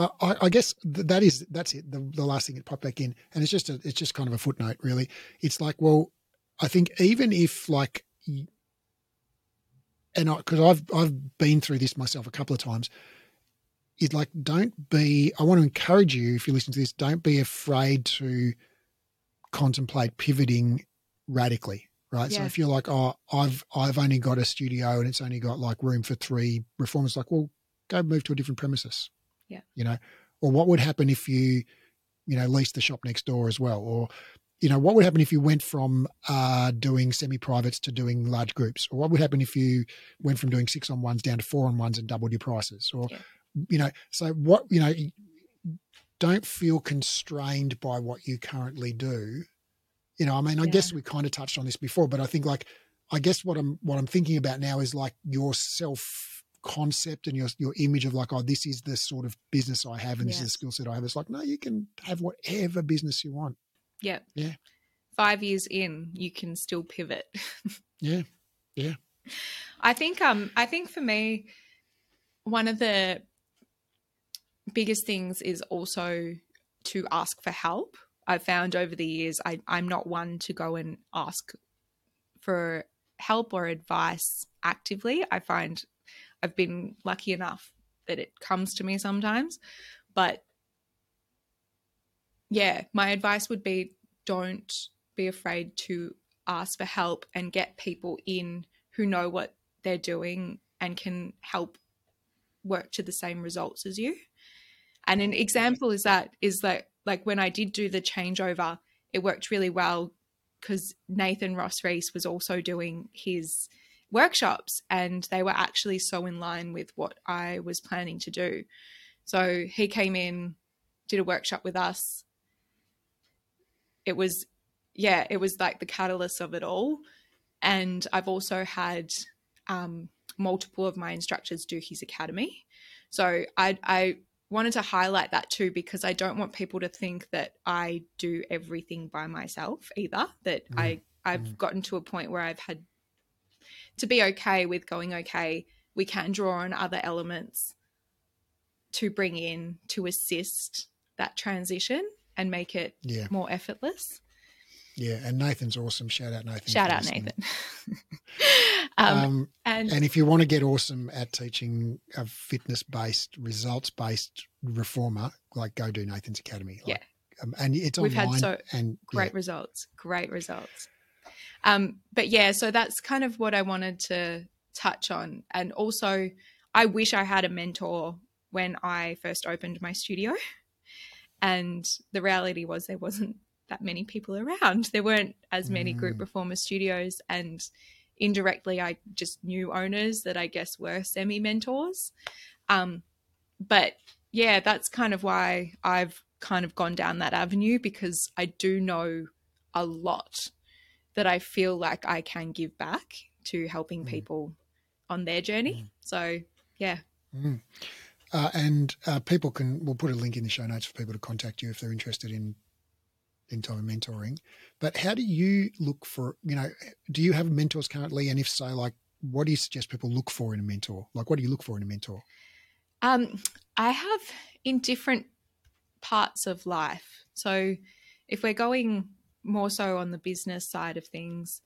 Uh, I, I guess th- that is that's it. The, the last thing that popped back in, and it's just a, it's just kind of a footnote, really. It's like, well, I think even if like, and because I've I've been through this myself a couple of times, it's like don't be. I want to encourage you if you listen to this, don't be afraid to contemplate pivoting radically. Right. So if you're like, oh, I've I've only got a studio and it's only got like room for three reformers, like, well, go move to a different premises you know? Or what would happen if you you know leased the shop next door as well? Or you know what would happen if you went from uh, doing semi-privates to doing large groups? Or what would happen if you went from doing six on ones down to four on ones and doubled your prices? Or Yeah. you know so what you know don't feel constrained by what you currently do. You know i mean i Yeah. guess we kind of touched on this before but i think like i guess what i'm what i'm thinking about now is like your self concept and your your image of like oh this is the sort of business i have and this is the skill set i have it's like no you can have whatever business you want yeah Yeah. five years in you can still pivot *laughs* yeah. yeah I think um I think for me one of the biggest things is also to ask for help. I've found over the years I, I'm not one to go and ask for help or advice actively. I find I've been lucky enough that it comes to me sometimes. But yeah, my advice would be don't be afraid to ask for help and get people in who know what they're doing and can help work to the same results as you. And an example is that is that like when I did do the changeover, it worked really well because Nathan Ross Reese was also doing his workshops and they were actually so in line with what I was planning to do. So he came in, did a workshop with us. It was yeah, it was like the catalyst of it all. And I've also had um, multiple of my instructors do his academy. So I, I wanted to highlight that too because I don't want people to think that I do everything by myself either. That Mm, I I've mm. gotten to a point where I've had to be okay with going okay. We can draw on other elements to bring in to assist that transition and make it yeah more effortless. yeah and nathan's awesome shout out nathan Shout out listening. Nathan. *laughs* um, um, and and if you want to get awesome at teaching a fitness based results based reformer like go do nathan's academy Yeah. um, and it's We've had so and great results great results um but yeah so that's kind of what i wanted to touch on. And also i wish i had a mentor when i first opened my studio. And the reality was there wasn't that many people around. There weren't as many group Mm. reformer studios. And indirectly i just knew owners that i guess were semi mentors um but yeah, that's kind of why I've kind of gone down that avenue because I do know a lot that I feel like I can give back to helping Mm. people on their journey. Mm. So, yeah. Mm. Uh, and uh, people can, we'll put a link in the show notes for people to contact you if they're interested in in time mentoring. But how do you look for, you know, do you have mentors currently? And if so, like, what do you suggest people look for in a mentor? Like, what do you look for in a mentor? Um, I have in different parts of life. So, if we're going more so on the business side of things,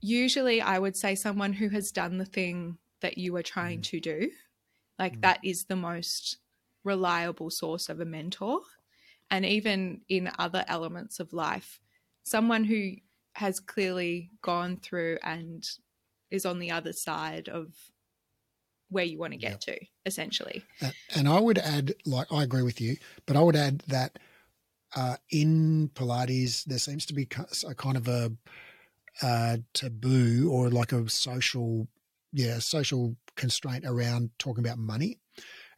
usually I would say someone who has done the thing that you are trying Mm. to do. Like Mm. that is the most reliable source of a mentor. And even in other elements of life, someone who has clearly gone through and is on the other side of where you want to get to, essentially. And I would add, like, I agree with you, but I would add that uh, in Pilates, there seems to be a kind of a, uh taboo or like a social, yeah, social constraint around talking about money.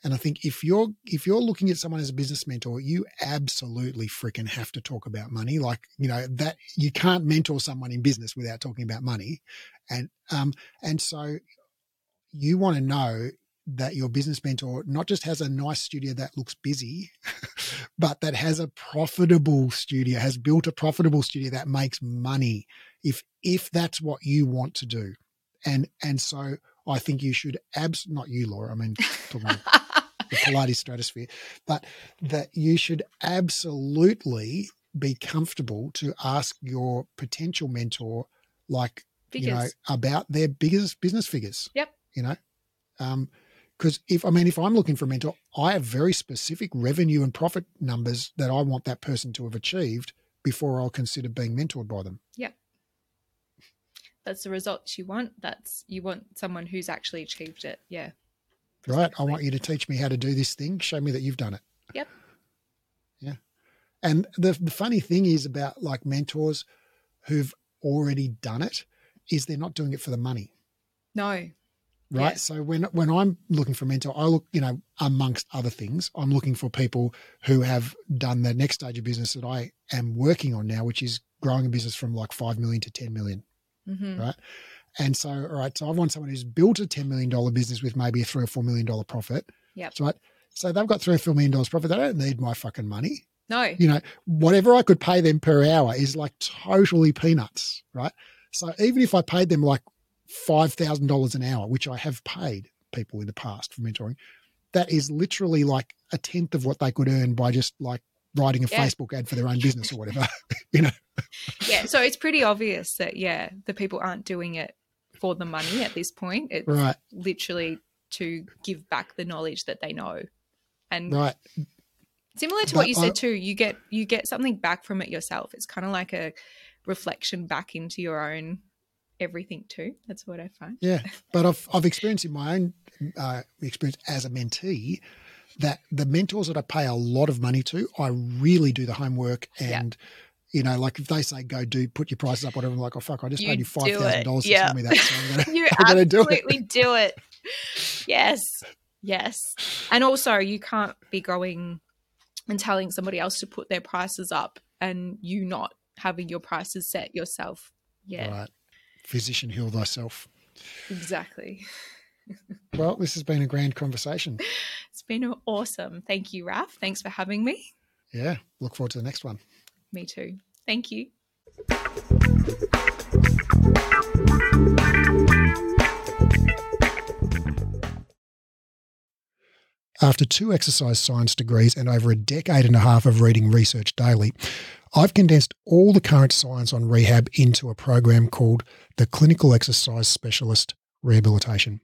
And I think if you're if you're looking at someone as a business mentor, you absolutely freaking have to talk about money. Like you know that you can't mentor someone in business without talking about money, and um and so you want to know that your business mentor not just has a nice studio that looks busy, *laughs* but that has a profitable studio, has built a profitable studio that makes money. If if that's what you want to do, and and so I think you should abs not you, Laura. I mean, *laughs* talking the Pilates stratosphere, but that you should absolutely be comfortable to ask your potential mentor, like Figures. you know, about their biggest business figures. Yep. You know, um, because if I mean, if I'm looking for a mentor, I have very specific revenue and profit numbers that I want that person to have achieved before I'll consider being mentored by them. Yeah. That's the results you want. That's you want someone who's actually achieved it. Yeah. Right? I want you to teach me how to do this thing. Show me that you've done it. Yep. Yeah. And the the funny thing is about like mentors who've already done it is they're not doing it for the money. No. Right? Yeah. So when when I'm looking for a mentor, I look, you know, amongst other things, I'm looking for people who have done the next stage of business that I am working on now, which is growing a business from like five million to ten million. hmm Right. And so, all right, so I want someone who's built a ten million dollar business with maybe a three or four million dollar profit. Yep. Right. So they've got three or four million dollars profit. They don't need my fucking money. No. You know, whatever I could pay them per hour is like totally peanuts. Right. So even if I paid them like five thousand dollars an hour, which I have paid people in the past for mentoring, that is literally like a tenth of what they could earn by just like writing a Yeah. Facebook ad for their own business or whatever. *laughs* you know, Yeah. So it's pretty obvious that yeah, the people aren't doing it for the money at this point. It's right, literally to give back the knowledge that they know. And right, similar to But what you I- said too, you get you get something back from it yourself. It's kind of like a reflection back into your own everything too. That's what I find. yeah. *laughs* But I've I've experienced in my own uh, experience as a mentee that the mentors that I pay a lot of money to, I really do the homework Yeah. and. You know, like if they say go do put your prices up, whatever, I'm like, oh fuck, I just You paid you five thousand dollars it. to Yeah. tell me that. So I'm gonna, *laughs* *laughs* You I'm gonna do it. absolutely do it. Yes. Yes. And also you can't be going and telling somebody else to put their prices up and you not having your prices set yourself. Yeah. Right. Physician, heal thyself. Exactly. *laughs* Well, this has been a grand conversation. It's been awesome. Thank you, Raf. Thanks for having me. Yeah. Look forward to the next one. Me too. Thank you. After two exercise science degrees and over a decade and a half of reading research daily, I've condensed all the current science on rehab into a program called the Clinical Exercise Specialist Rehabilitation.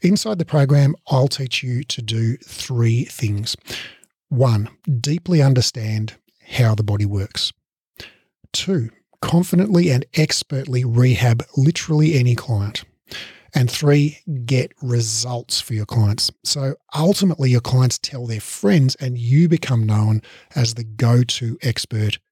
Inside the program, I'll teach you to do three things. One, deeply understand how the body works. Two, confidently and expertly rehab literally any client. And three, get results for your clients. So ultimately, your clients tell their friends, and you become known as the go to expert